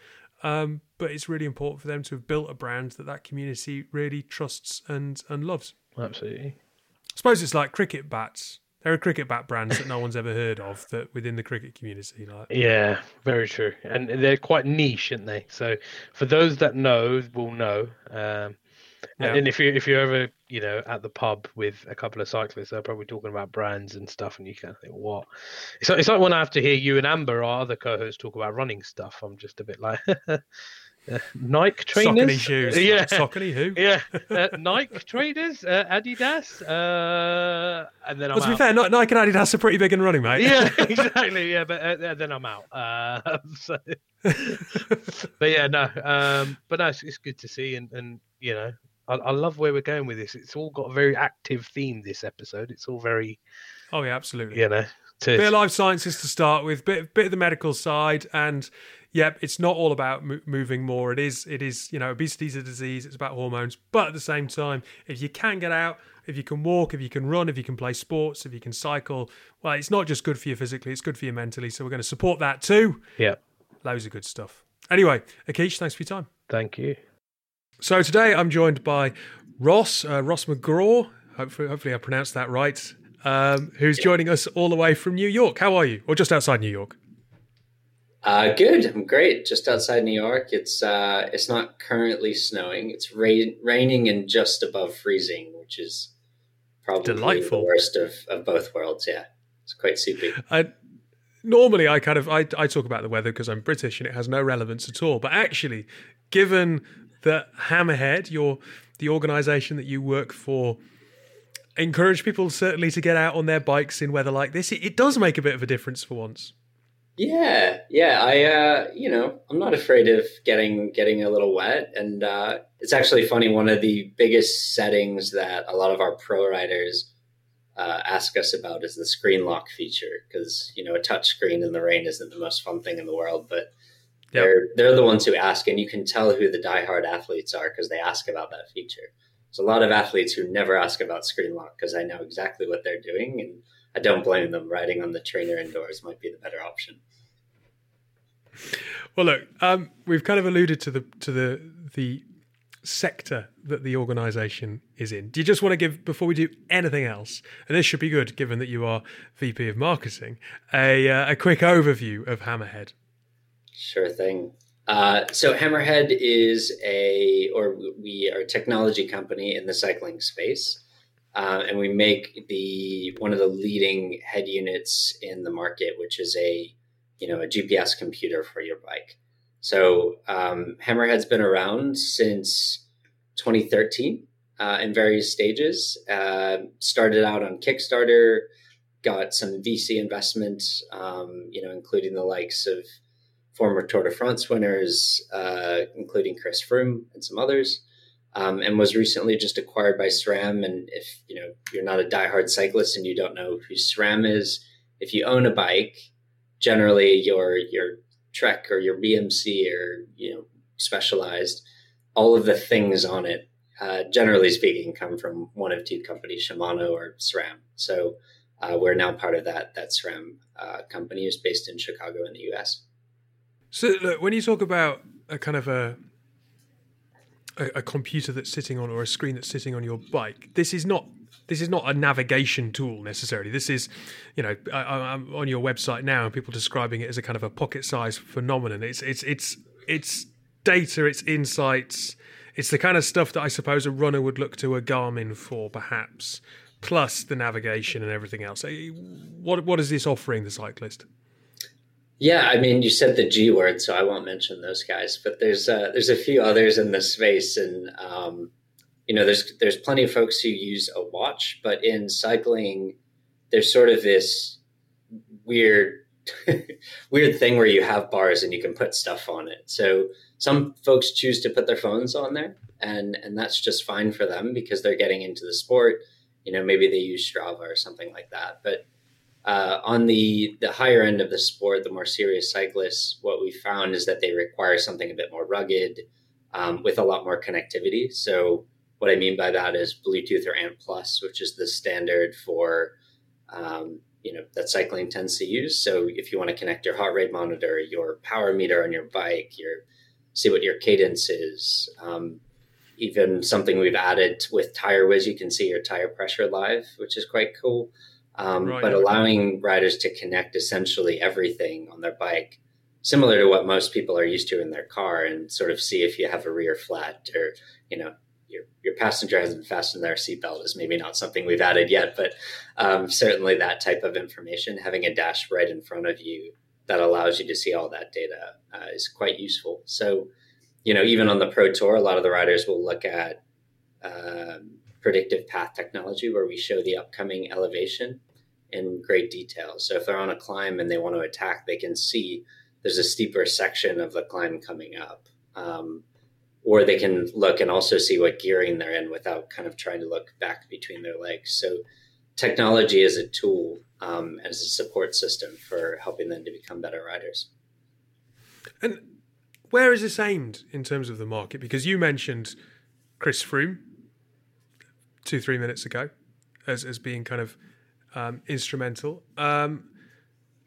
Um, but it's really important for them to have built a brand that that community really trusts and and loves. Absolutely. I suppose it's like cricket bats. There are cricket bat brands that no one's ever heard of that within the cricket community. Like. Yeah, very true, and they're quite niche, aren't they? So for those that know, will know. Um, yeah. And if you if you're ever you know at the pub with a couple of cyclists, they're probably talking about brands and stuff, and you kind of think, what? It's like, it's like when I have to hear you and Amber, our other co-hosts, talk about running stuff. I'm just a bit like, Uh, Nike trainers, Saucony shoes. Yeah, Saucony who? yeah. Uh, Nike trainers, uh, Adidas, uh, and then I'm Well, to be out. fair, Nike and Adidas are pretty big in running, mate. yeah, exactly. Yeah, but uh, then I'm out. Uh, so, but yeah, no. Um, but no, it's, it's good to see, and and you know, I, I love where we're going with this. It's all got a very active theme this episode. It's all very, oh yeah, absolutely. you know, to, bit of life sciences to start with, bit bit of the medical side, and yep, it's not all about mo- moving more. It is it is you know obesity is a disease. It's about hormones, but at the same time, if you can get out, if you can walk, if you can run, if you can play sports, if you can cycle, well, it's not just good for you physically; it's good for you mentally. So we're going to support that too. yeah. Loads of good stuff. Anyway, Akish, thanks for your time. Thank you. So today I'm joined by Ross uh, Ross McGraw. Hopefully, hopefully I pronounced that right. Um, who's joining us all the way from New York? How are you? Or just outside New York? Uh, good. I'm great. Just outside New York. It's uh, it's not currently snowing. It's rain, raining and just above freezing, which is probably Delightful. the worst of, of both worlds. Yeah, it's quite soupy. I, normally, I kind of I, I talk about the weather because I'm British and it has no relevance at all. But actually, given that Hammerhead, your the organisation that you work for, encourage people certainly to get out on their bikes in weather like this, it, it does make a bit of a difference for once. Yeah, yeah. I uh, you know I'm not afraid of getting getting a little wet, and uh, it's actually funny. One of the biggest settings that a lot of our pro riders uh, ask us about is the screen lock feature because you know a touch screen in the rain isn't the most fun thing in the world, but Yep. they're they're the ones who ask, and you can tell who the diehard athletes are because they ask about that feature. There's a lot of athletes who never ask about screen lock because I know exactly what they're doing, and I don't blame them. Riding on the trainer indoors might be the better option. Well, look, um, we've kind of alluded to the to the the sector that the organisation is in. Do you just want to give before we do anything else? And this should be good, given that you are VP of Marketing. A uh, a quick overview of Hammerhead. Sure thing. Uh, so Hammerhead is a, or we are a technology company in the cycling space, uh, and we make the one of the leading head units in the market, which is a, you know, a GPS computer for your bike. So um, Hammerhead's been around since 2013 uh, in various stages. Uh, started out on Kickstarter, got some VC investment, um, you know, including the likes of former Tour de France winners, uh, including Chris Froome and some others, um, and was recently just acquired by SRAM. And if you know you're not a diehard cyclist and you don't know who SRAM is, if you own a bike, generally your your Trek or your BMC or you know Specialized, all of the things on it, uh, generally speaking, come from one of two companies, Shimano or SRAM. So uh, we're now part of that that SRAM uh, company, is based in Chicago in the U.S. So, look, when you talk about a kind of a, a a computer that's sitting on or a screen that's sitting on your bike, this is not this is not a navigation tool necessarily. This is, you know, I, I'm on your website now, and people describing it as a kind of a pocket-sized phenomenon. It's it's it's it's data, it's insights, it's the kind of stuff that I suppose a runner would look to a Garmin for, perhaps, plus the navigation and everything else. Eh, What what is this offering the cyclist? Yeah, I mean, you said the G word, so I won't mention those guys. But there's uh, there's a few others in this space, and um, you know, there's there's plenty of folks who use a watch, but in cycling, there's sort of this weird weird thing where you have bars and you can put stuff on it. So some folks choose to put their phones on there, and and that's just fine for them because they're getting into the sport. You know, maybe they use Strava or something like that, but uh, on the the higher end of the sport, the more serious cyclists, what we found is that they require something a bit more rugged, um, with a lot more connectivity. So what I mean by that is Bluetooth or ANT Plus, which is the standard for um, you know that cycling tends to use. So if you want to connect your heart rate monitor, your power meter on your bike, your see what your cadence is. Um, even something we've added with TyreWiz, you can see your tire pressure live, which is quite cool um, Right. but allowing riders to connect essentially everything on their bike, similar to what most people are used to in their car, and sort of see if you have a rear flat or you know your your passenger hasn't fastened their seatbelt is maybe not something we've added yet, but um, certainly that type of information, having a dash right in front of you that allows you to see all that data uh, is quite useful. So you know, even on the Pro Tour, a lot of the riders will look at um, predictive path technology where we show the upcoming elevation in great detail. So if they're on a climb and they want to attack, they can see there's a steeper section of the climb coming up. Um, or they can look and also see what gearing they're in without kind of trying to look back between their legs. So technology is a tool um, as a support system for helping them to become better riders. And where is this aimed in terms of the market? Because you mentioned Chris Froome two, three minutes ago as, as being kind of um, instrumental. Um,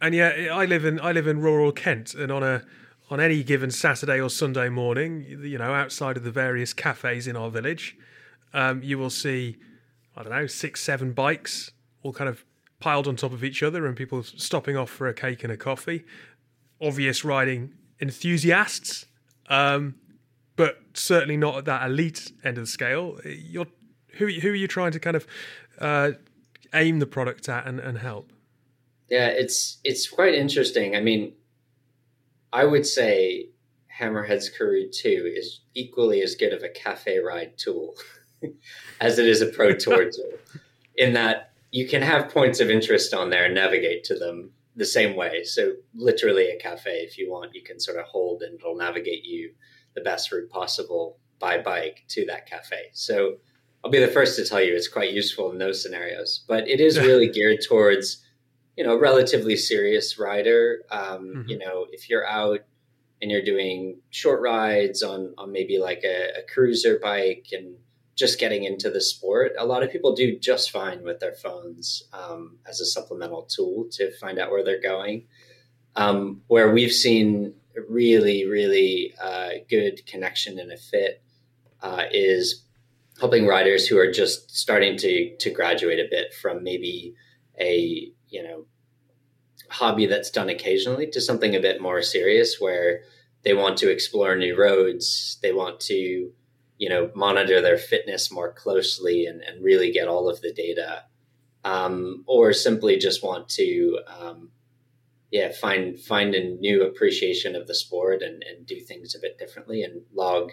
and yeah, I live in I live in rural Kent, and on a on any given Saturday or Sunday morning, you know, outside of the various cafes in our village, um, you will see, I don't know, six, seven bikes all kind of piled on top of each other, and people stopping off for a cake and a coffee. Obvious riding enthusiasts, um, but certainly not at that elite end of the scale. You're who who are you trying to kind of uh, aim the product at and, and help? Yeah, it's it's quite interesting. I mean, I would say Hammerhead's Karoo 2 is equally as good of a cafe ride tool as it is a pro tour tool. In that you can have points of interest on there and navigate to them the same way. So literally a cafe, if you want, you can sort of hold and it'll navigate you the best route possible by bike to that cafe. So I'll be the first to tell you it's quite useful in those scenarios. But it is really geared towards, you know, a relatively serious rider. Um, mm-hmm. You know, if you're out and you're doing short rides on on maybe like a, a cruiser bike and just getting into the sport, a lot of people do just fine with their phones um, as a supplemental tool to find out where they're going. Um, where we've seen really, really uh, good connection and a fit uh, is helping riders who are just starting to to graduate a bit from maybe a you know hobby that's done occasionally to something a bit more serious where they want to explore new roads they want to you know monitor their fitness more closely and, and really get all of the data um, or simply just want to um, yeah find find a new appreciation of the sport and, and do things a bit differently and log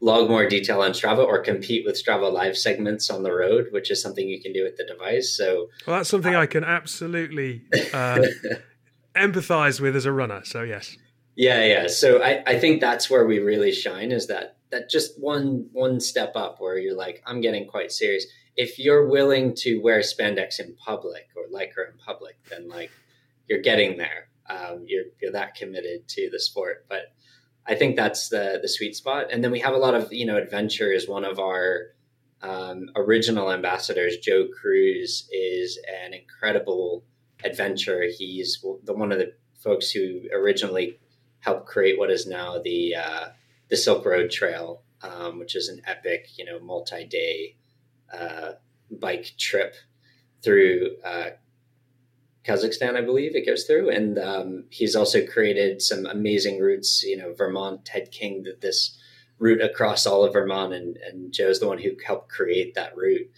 log more detail on Strava or compete with Strava live segments on the road, which is something you can do with the device. So, well, that's something uh, I can absolutely uh, empathize with as a runner. So, yes. Yeah, yeah. So I, I think that's where we really shine is that that just one one step up where you're like, I'm getting quite serious. If you're willing to wear spandex in public or lycra in public, then like you're getting there. Um, you're you're that committed to the sport. But I think that's the the sweet spot. And then we have a lot of you know adventure is one of our um, original ambassadors. Joe Cruz is an incredible adventurer. He's the one of the folks who originally helped create what is now the uh, the Silk Road Trail, um, which is an epic you know multi day uh, bike trip through uh, Kazakhstan, I believe it goes through. And um, he's also created some amazing routes. You know, Vermont, Ted King did this route across all of Vermont, and, and Joe's the one who helped create that route.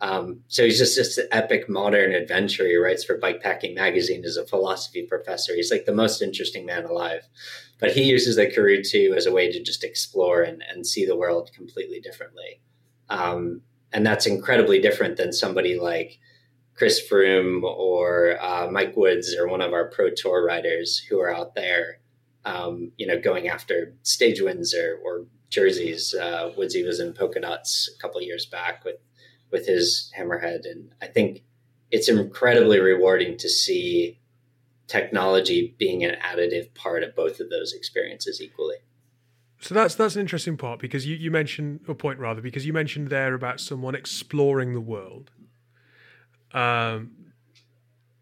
Um, so he's just this epic modern adventurer. He writes for Bikepacking Magazine as a philosophy professor. He's like the most interesting man alive. But he uses the Karoo 2 as a way to just explore and, and see the world completely differently. Um, and that's incredibly different than somebody like Chris Froome or uh, Mike Woods or one of our pro tour riders who are out there, um, you know, going after stage wins or, or jerseys. Uh, Woodsy was in polka dots a couple years back with with his hammerhead, and I think it's incredibly rewarding to see technology being an additive part of both of those experiences equally. So that's that's an interesting part because you, you mentioned a point rather because you mentioned there about someone exploring the world um,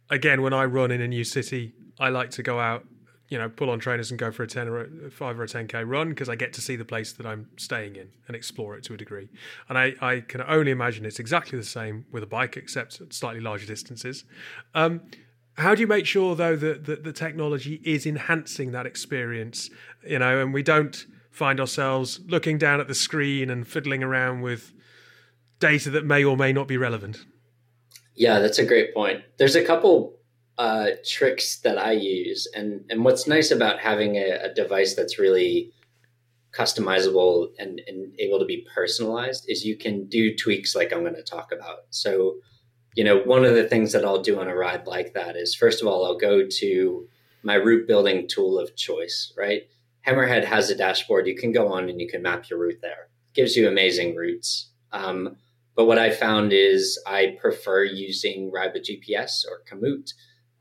again, when I run in a new city, I like to go out, you know, pull on trainers and go for a 10 or a 5 or a 10K run because I get to see the place that I'm staying in and explore it to a degree. And I, I can only imagine it's exactly the same with a bike, except at slightly larger distances. Um, how do you make sure, though, that, that the technology is enhancing that experience, you know, and we don't find ourselves looking down at the screen and fiddling around with data that may or may not be relevant? Yeah, that's a great point. There's a couple uh, tricks that I use, and and what's nice about having a, a device that's really customizable and, and able to be personalized is you can do tweaks like I'm going to talk about. So, you know, one of the things that I'll do on a ride like that is first of all, I'll go to my route building tool of choice, right? Hammerhead has a dashboard. You can go on and you can map your route there. It gives you amazing routes. Um, but what I found is I prefer using Ride GPS or Komoot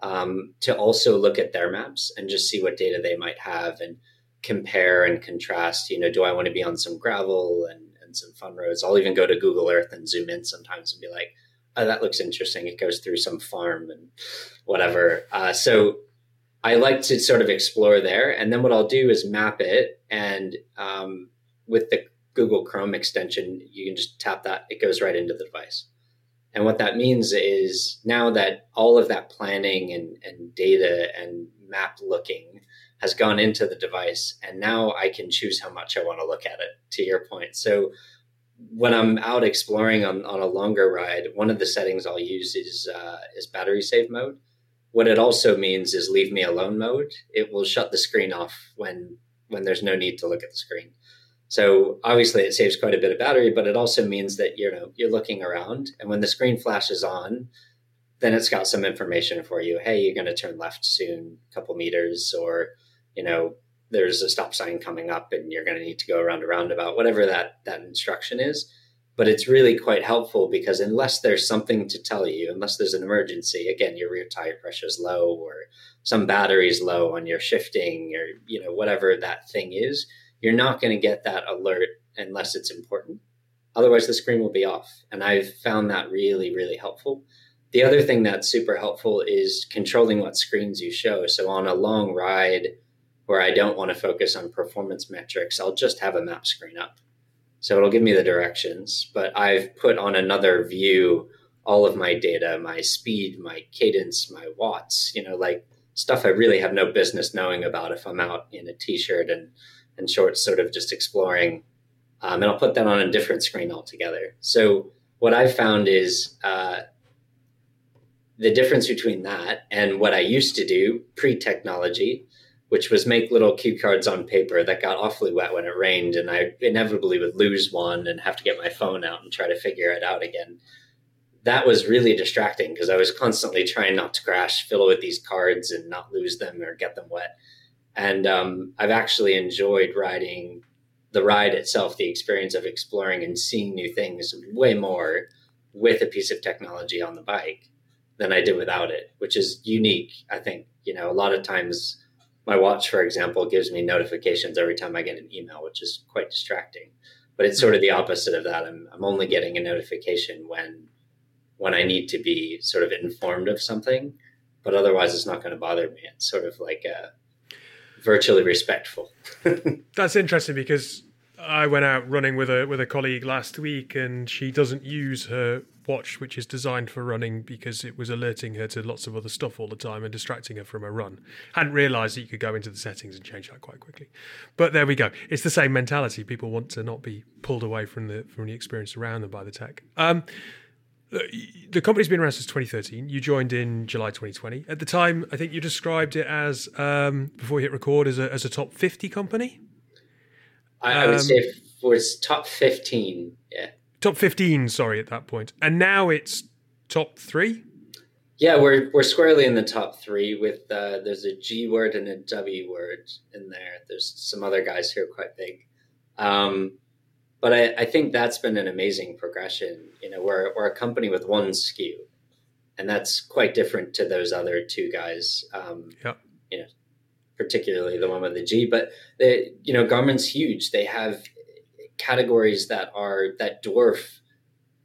um, to also look at their maps and just see what data they might have and compare and contrast. You know, do I want to be on some gravel and, and some fun roads? I'll even go to Google Earth and zoom in sometimes and be like, oh, that looks interesting. It goes through some farm and whatever. Uh, so I like to sort of explore there. And then what I'll do is map it. And um, with the Google Chrome extension, you can just tap that, it goes right into the device. And what that means is now that all of that planning and, and data and map looking has gone into the device, and now I can choose how much I want to look at it, to your point. So when I'm out exploring on, on a longer ride, one of the settings I'll use is uh, is battery save mode. What it also means is leave me alone mode. It will shut the screen off when when there's no need to look at the screen. So obviously it saves quite a bit of battery, but it also means that you know you're looking around, and when the screen flashes on, then it's got some information for you. Hey, you're going to turn left soon, a couple meters, or you know there's a stop sign coming up, and you're going to need to go around a roundabout. Whatever that that instruction is, but it's really quite helpful because unless there's something to tell you, unless there's an emergency, again, your rear tire pressure is low, or some battery's low on your shifting, or you know whatever that thing is you're not going to get that alert unless it's important. Otherwise, the screen will be off. And I've found that really, really helpful. The other thing that's super helpful is controlling what screens you show. So on a long ride where I don't want to focus on performance metrics, I'll just have a map screen up. So it'll give me the directions, but I've put on another view all of my data, my speed, my cadence, my watts, you know, like stuff I really have no business knowing about if I'm out in a t-shirt and and shorts, sort of just exploring. Um, and I'll put that on a different screen altogether. So what I've found is uh, the difference between that and what I used to do pre technology, which was make little cue cards on paper that got awfully wet when it rained, and I inevitably would lose one and have to get my phone out and try to figure it out again. That was really distracting because I was constantly trying not to crash, fiddle with these cards, and not lose them or get them wet. And um, I've actually enjoyed riding the ride itself, the experience of exploring and seeing new things way more with a piece of technology on the bike than I did without it, which is unique. I think, you know, a lot of times my watch, for example, gives me notifications every time I get an email, which is quite distracting. But it's sort of the opposite of that. I'm, I'm only getting a notification when when I need to be sort of informed of something, but otherwise it's not going to bother me. It's sort of like a virtually respectful. That's interesting because I went out running with a with a colleague last week, and she doesn't use her watch, which is designed for running, because it was alerting her to lots of other stuff all the time and distracting her from her run. Hadn't realised that you could go into the settings and change that quite quickly. But there we go. It's the same mentality. People want to not be pulled away from the from the experience around them by the tech. Um, the company's been around since 2013. You joined in July 2020. At the time, I think you described it as um, before you hit record as a as a top 50 company. I, I would um, say it was top 15. Yeah, top 15. Sorry, at that point, and now it's top three. Yeah, we're we're squarely in the top three. With uh, there's a G word and a W word in there. There's some other guys who are quite big. Um, but I, I, think that's been an amazing progression. You know, we're, we're a company with one SKU, and that's quite different to those other two guys. Um, yeah. You know, particularly the one with the G. But the you know, Garmin's huge. They have categories that are that dwarf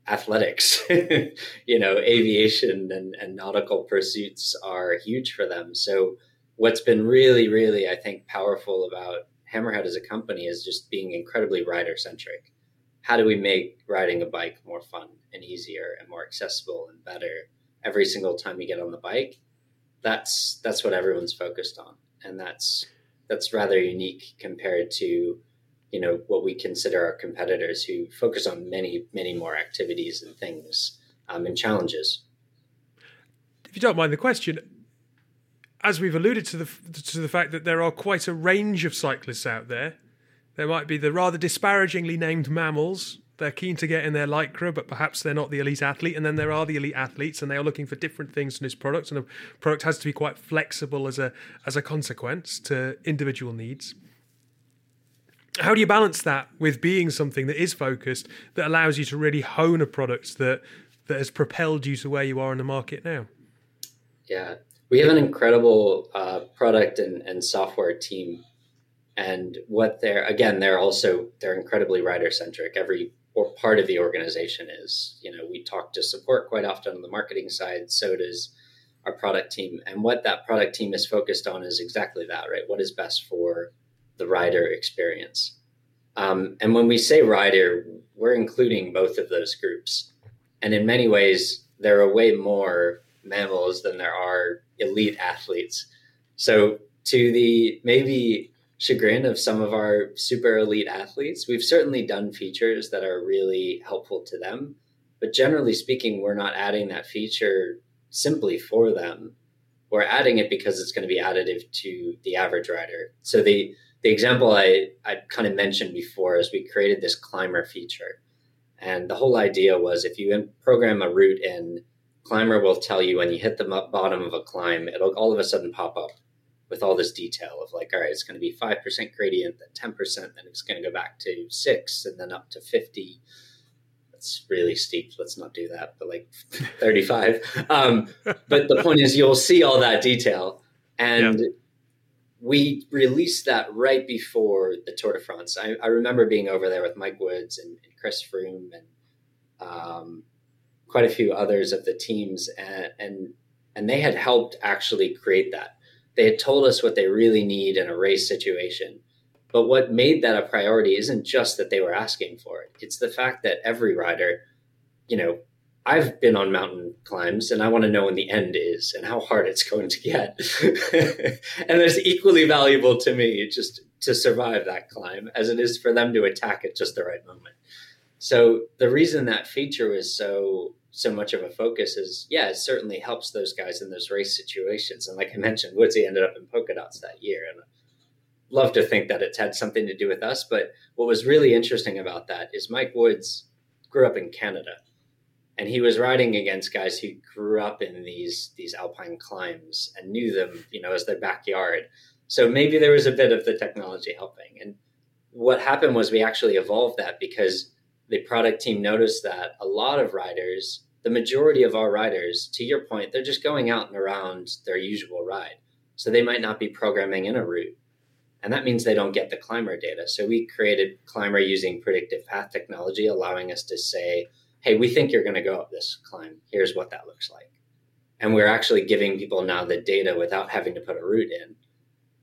athletics. you know, aviation and, and nautical pursuits are huge for them. So what's been really, really, I think, powerful about Hammerhead as a company is just being incredibly rider centric. How do we make riding a bike more fun and easier and more accessible and better every single time you get on the bike? That's that's what everyone's focused on, and that's that's rather unique compared to you know what we consider our competitors who focus on many many more activities and things um, and challenges. If you don't mind the question, as we've alluded to the to the fact that there are quite a range of cyclists out there, There might be the rather disparagingly named MAMILs. They're keen to get in their lycra, but perhaps they're not the elite athlete. And then there are the elite athletes, and they are looking for different things from this product. And the product has to be quite flexible as a as a consequence to individual needs. How do you balance that with being something that is focused that allows you to really hone a product that that has propelled you to where you are in the market now? Yeah, we have an incredible uh, product and, and software team. And what they're again they're also they're incredibly rider centric every or part of the organization is you know we talk to support quite often on the marketing side so does our product team. And what that product team is focused on is exactly that right? What is best for the rider experience. Um, and when we say rider we're including both of those groups. And in many ways there are way more MAMILs than there are elite athletes so to the maybe chagrin of some of our super elite athletes, we've certainly done features that are really helpful to them. But generally speaking, we're not adding that feature simply for them. We're adding it because it's going to be additive to the average rider. So the the example I, I kind of mentioned before is we created this climber feature. And the whole idea was if you program a route in, Climber will tell you when you hit the bottom of a climb, it'll all of a sudden pop up with all this detail of like, all right, it's going to be 5% gradient, then 10%, then it's going to go back to six and then up to 50. That's really steep. Let's not do that, but like 35. um, but the point is, you'll see all that detail. And yeah. we released that right before the Tour de France. I, I, remember being over there with Mike Woods and, and Chris Froome and um, quite a few others of the teams, and, and and they had helped actually create that they had told us what they really need in a race situation. But what made that a priority isn't just that they were asking for it. It's the fact that every rider, you know, I've been on mountain climbs and I want to know when the end is and how hard it's going to get. and it's equally valuable to me just to survive that climb as it is for them to attack at just the right moment. So the reason that feature was so so much of a focus is yeah it certainly helps those guys in those race situations. And like i mentioned woodsy ended up in polka dots that year and I love to think that it's had something to do with us but what was really interesting about that is mike woods grew up in canada and he was riding against guys who grew up in these these alpine climbs and knew them you know as their backyard. So maybe there was a bit of the technology helping. And what happened was we actually evolved that because the product team noticed that a lot of riders, the majority of our riders, to your point, they're just going out and around their usual ride. So they might not be programming in a route. And that means they don't get the climber data. So we created climber using predictive path technology, allowing us to say, hey, we think you're going to go up this climb. Here's what that looks like. And we're actually giving people now the data without having to put a route in,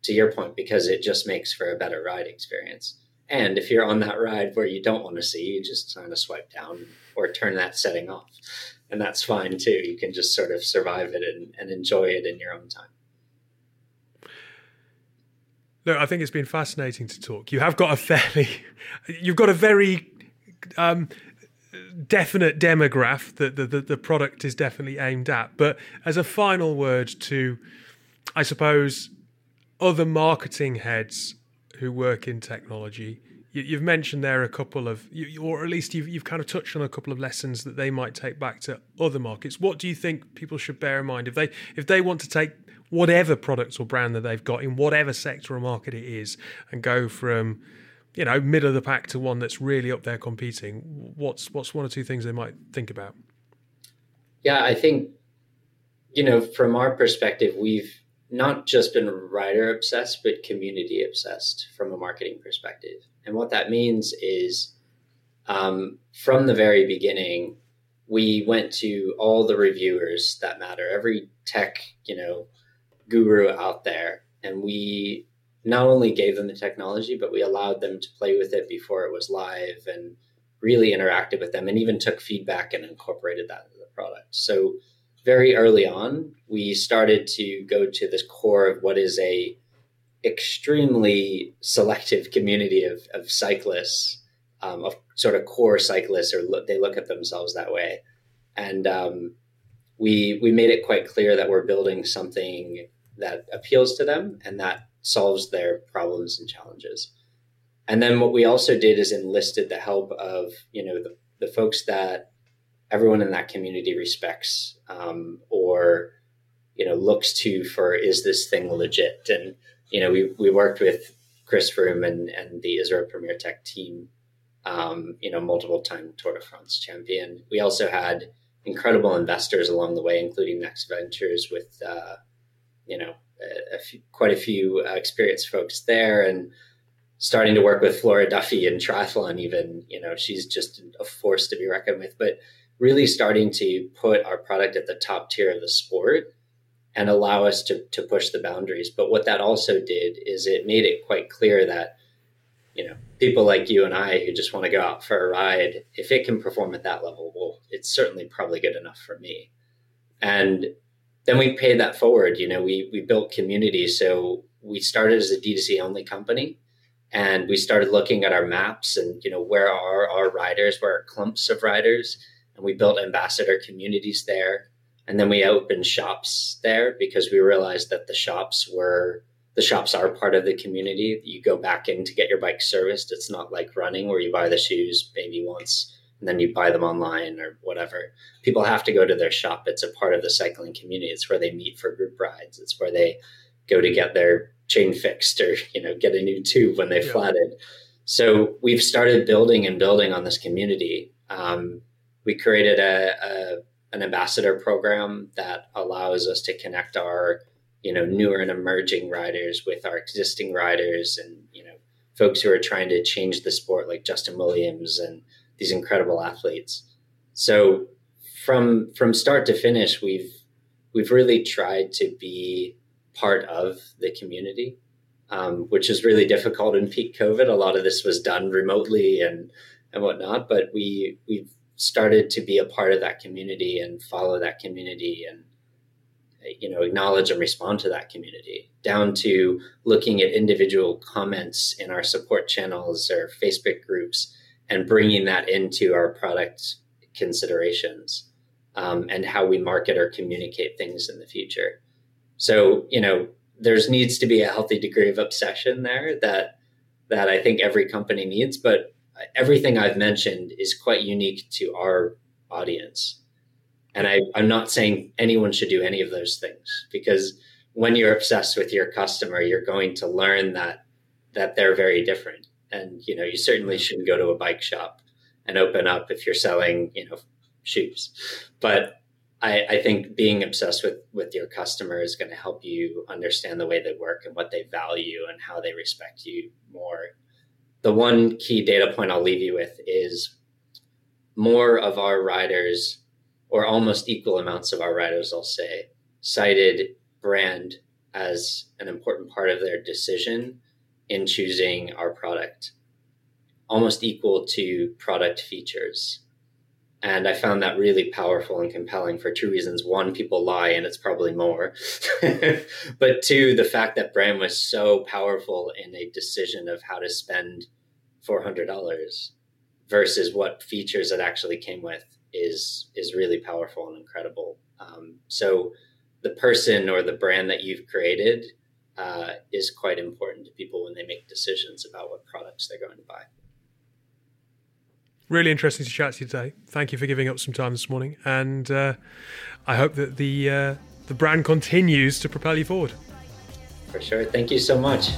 to your point, because it just makes for a better ride experience. And if you're on that ride where you don't want to see, you just kind of swipe down or turn that setting off. And that's fine too. You can just sort of survive it and, and enjoy it in your own time. Look, I think it's been fascinating to talk. You have got a fairly, you've got a very um, definite demograph that the, the, the product is definitely aimed at. But as a final word to, I suppose, other marketing heads who work in technology. You, have mentioned there a couple of, or at least you've, you've kind of touched on a couple of lessons that they might take back to other markets. What do you think people should bear in mind if they if they want to take whatever product or brand that they've got in whatever sector or market it is and go from you know middle of the pack to one that's really up there competing what's what's one or two things they might think about yeah i think you know from our perspective we've not just been rider obsessed, but community obsessed from a marketing perspective. And what that means is um, from the very beginning, we went to all the reviewers that matter, every tech, you know, guru out there. And we not only gave them the technology, but we allowed them to play with it before it was live and really interacted with them and even took feedback and incorporated that into the product. So very early on, we started to go to this core of what is a extremely selective community of, of cyclists, um, of sort of core cyclists, or they look at themselves that way. And um, we we made it quite clear that we're building something that appeals to them and that solves their problems and challenges. And then what we also did is enlisted the help of you know the, the folks that everyone in that community respects um, or you know looks to for is this thing legit? And you know we, we worked with chris froome and, and the israel premier tech team um, you know multiple time tour de france champion. We also had incredible investors along the way including next ventures with uh, you know a, a few, quite a few uh, experienced folks there and starting to work with flora duffy in triathlon even you know she's just a force to be reckoned with. But really starting to put our product at the top tier of the sport and allow us to, to push the boundaries. But what that also did is it made it quite clear that, you know, people like you and I who just want to go out for a ride, if it can perform at that level, well, it's certainly probably good enough for me. And then we paid that forward. You know, we we built community. So we started as a D2C only company and we started looking at our maps and, you know, where are our riders, where are clumps of riders and we built ambassador communities there. And then we opened shops there because we realized that the shops were the shops are part of the community. You go back in to get your bike serviced. It's not like running where you buy the shoes maybe once and then you buy them online or whatever. People have to go to their shop. It's a part of the cycling community. It's where they meet for group rides. It's where they go to get their chain fixed or you know get a new tube when they yeah. flatted. So we've started building and building on this community. Um, we created a, a an ambassador program that allows us to connect our you know newer and emerging riders with our existing riders and you know folks who are trying to change the sport like Justin Williams and these incredible athletes. So from from start to finish we've we've really tried to be part of the community um, which is really difficult in peak COVID. A lot of this was done remotely and and whatnot, but we we've started to be a part of that community and follow that community and you know acknowledge and respond to that community down to looking at individual comments in our support channels or facebook groups and bringing that into our product considerations um, and how we market or communicate things in the future. So you know there's needs to be a healthy degree of obsession there that that i think every company needs but everything I've mentioned is quite unique to our audience. And I, I'm not saying anyone should do any of those things because when you're obsessed with your customer, you're going to learn that that they're very different. And you know, you certainly shouldn't go to a bike shop and open up if you're selling, you know, shoes. But I, I think being obsessed with with your customer is going to help you understand the way they work and what they value and how they respect you more the one key data point I'll leave you with is more of our riders, or almost equal amounts of our riders, I'll say, cited brand as an important part of their decision in choosing our product, almost equal to product features. And I found that really powerful and compelling for two reasons. One, people lie, and it's probably more. but two, the fact that brand was so powerful in a decision of how to spend $400 versus what features it actually came with is is really powerful and incredible. Um, so the person or the brand that you've created uh, is quite important to people when they make decisions about what products they're going to buy. Really interesting to chat to you today. Thank you for giving up some time this morning, and uh, I hope that the uh, the brand continues to propel you forward. For sure. Thank you so much.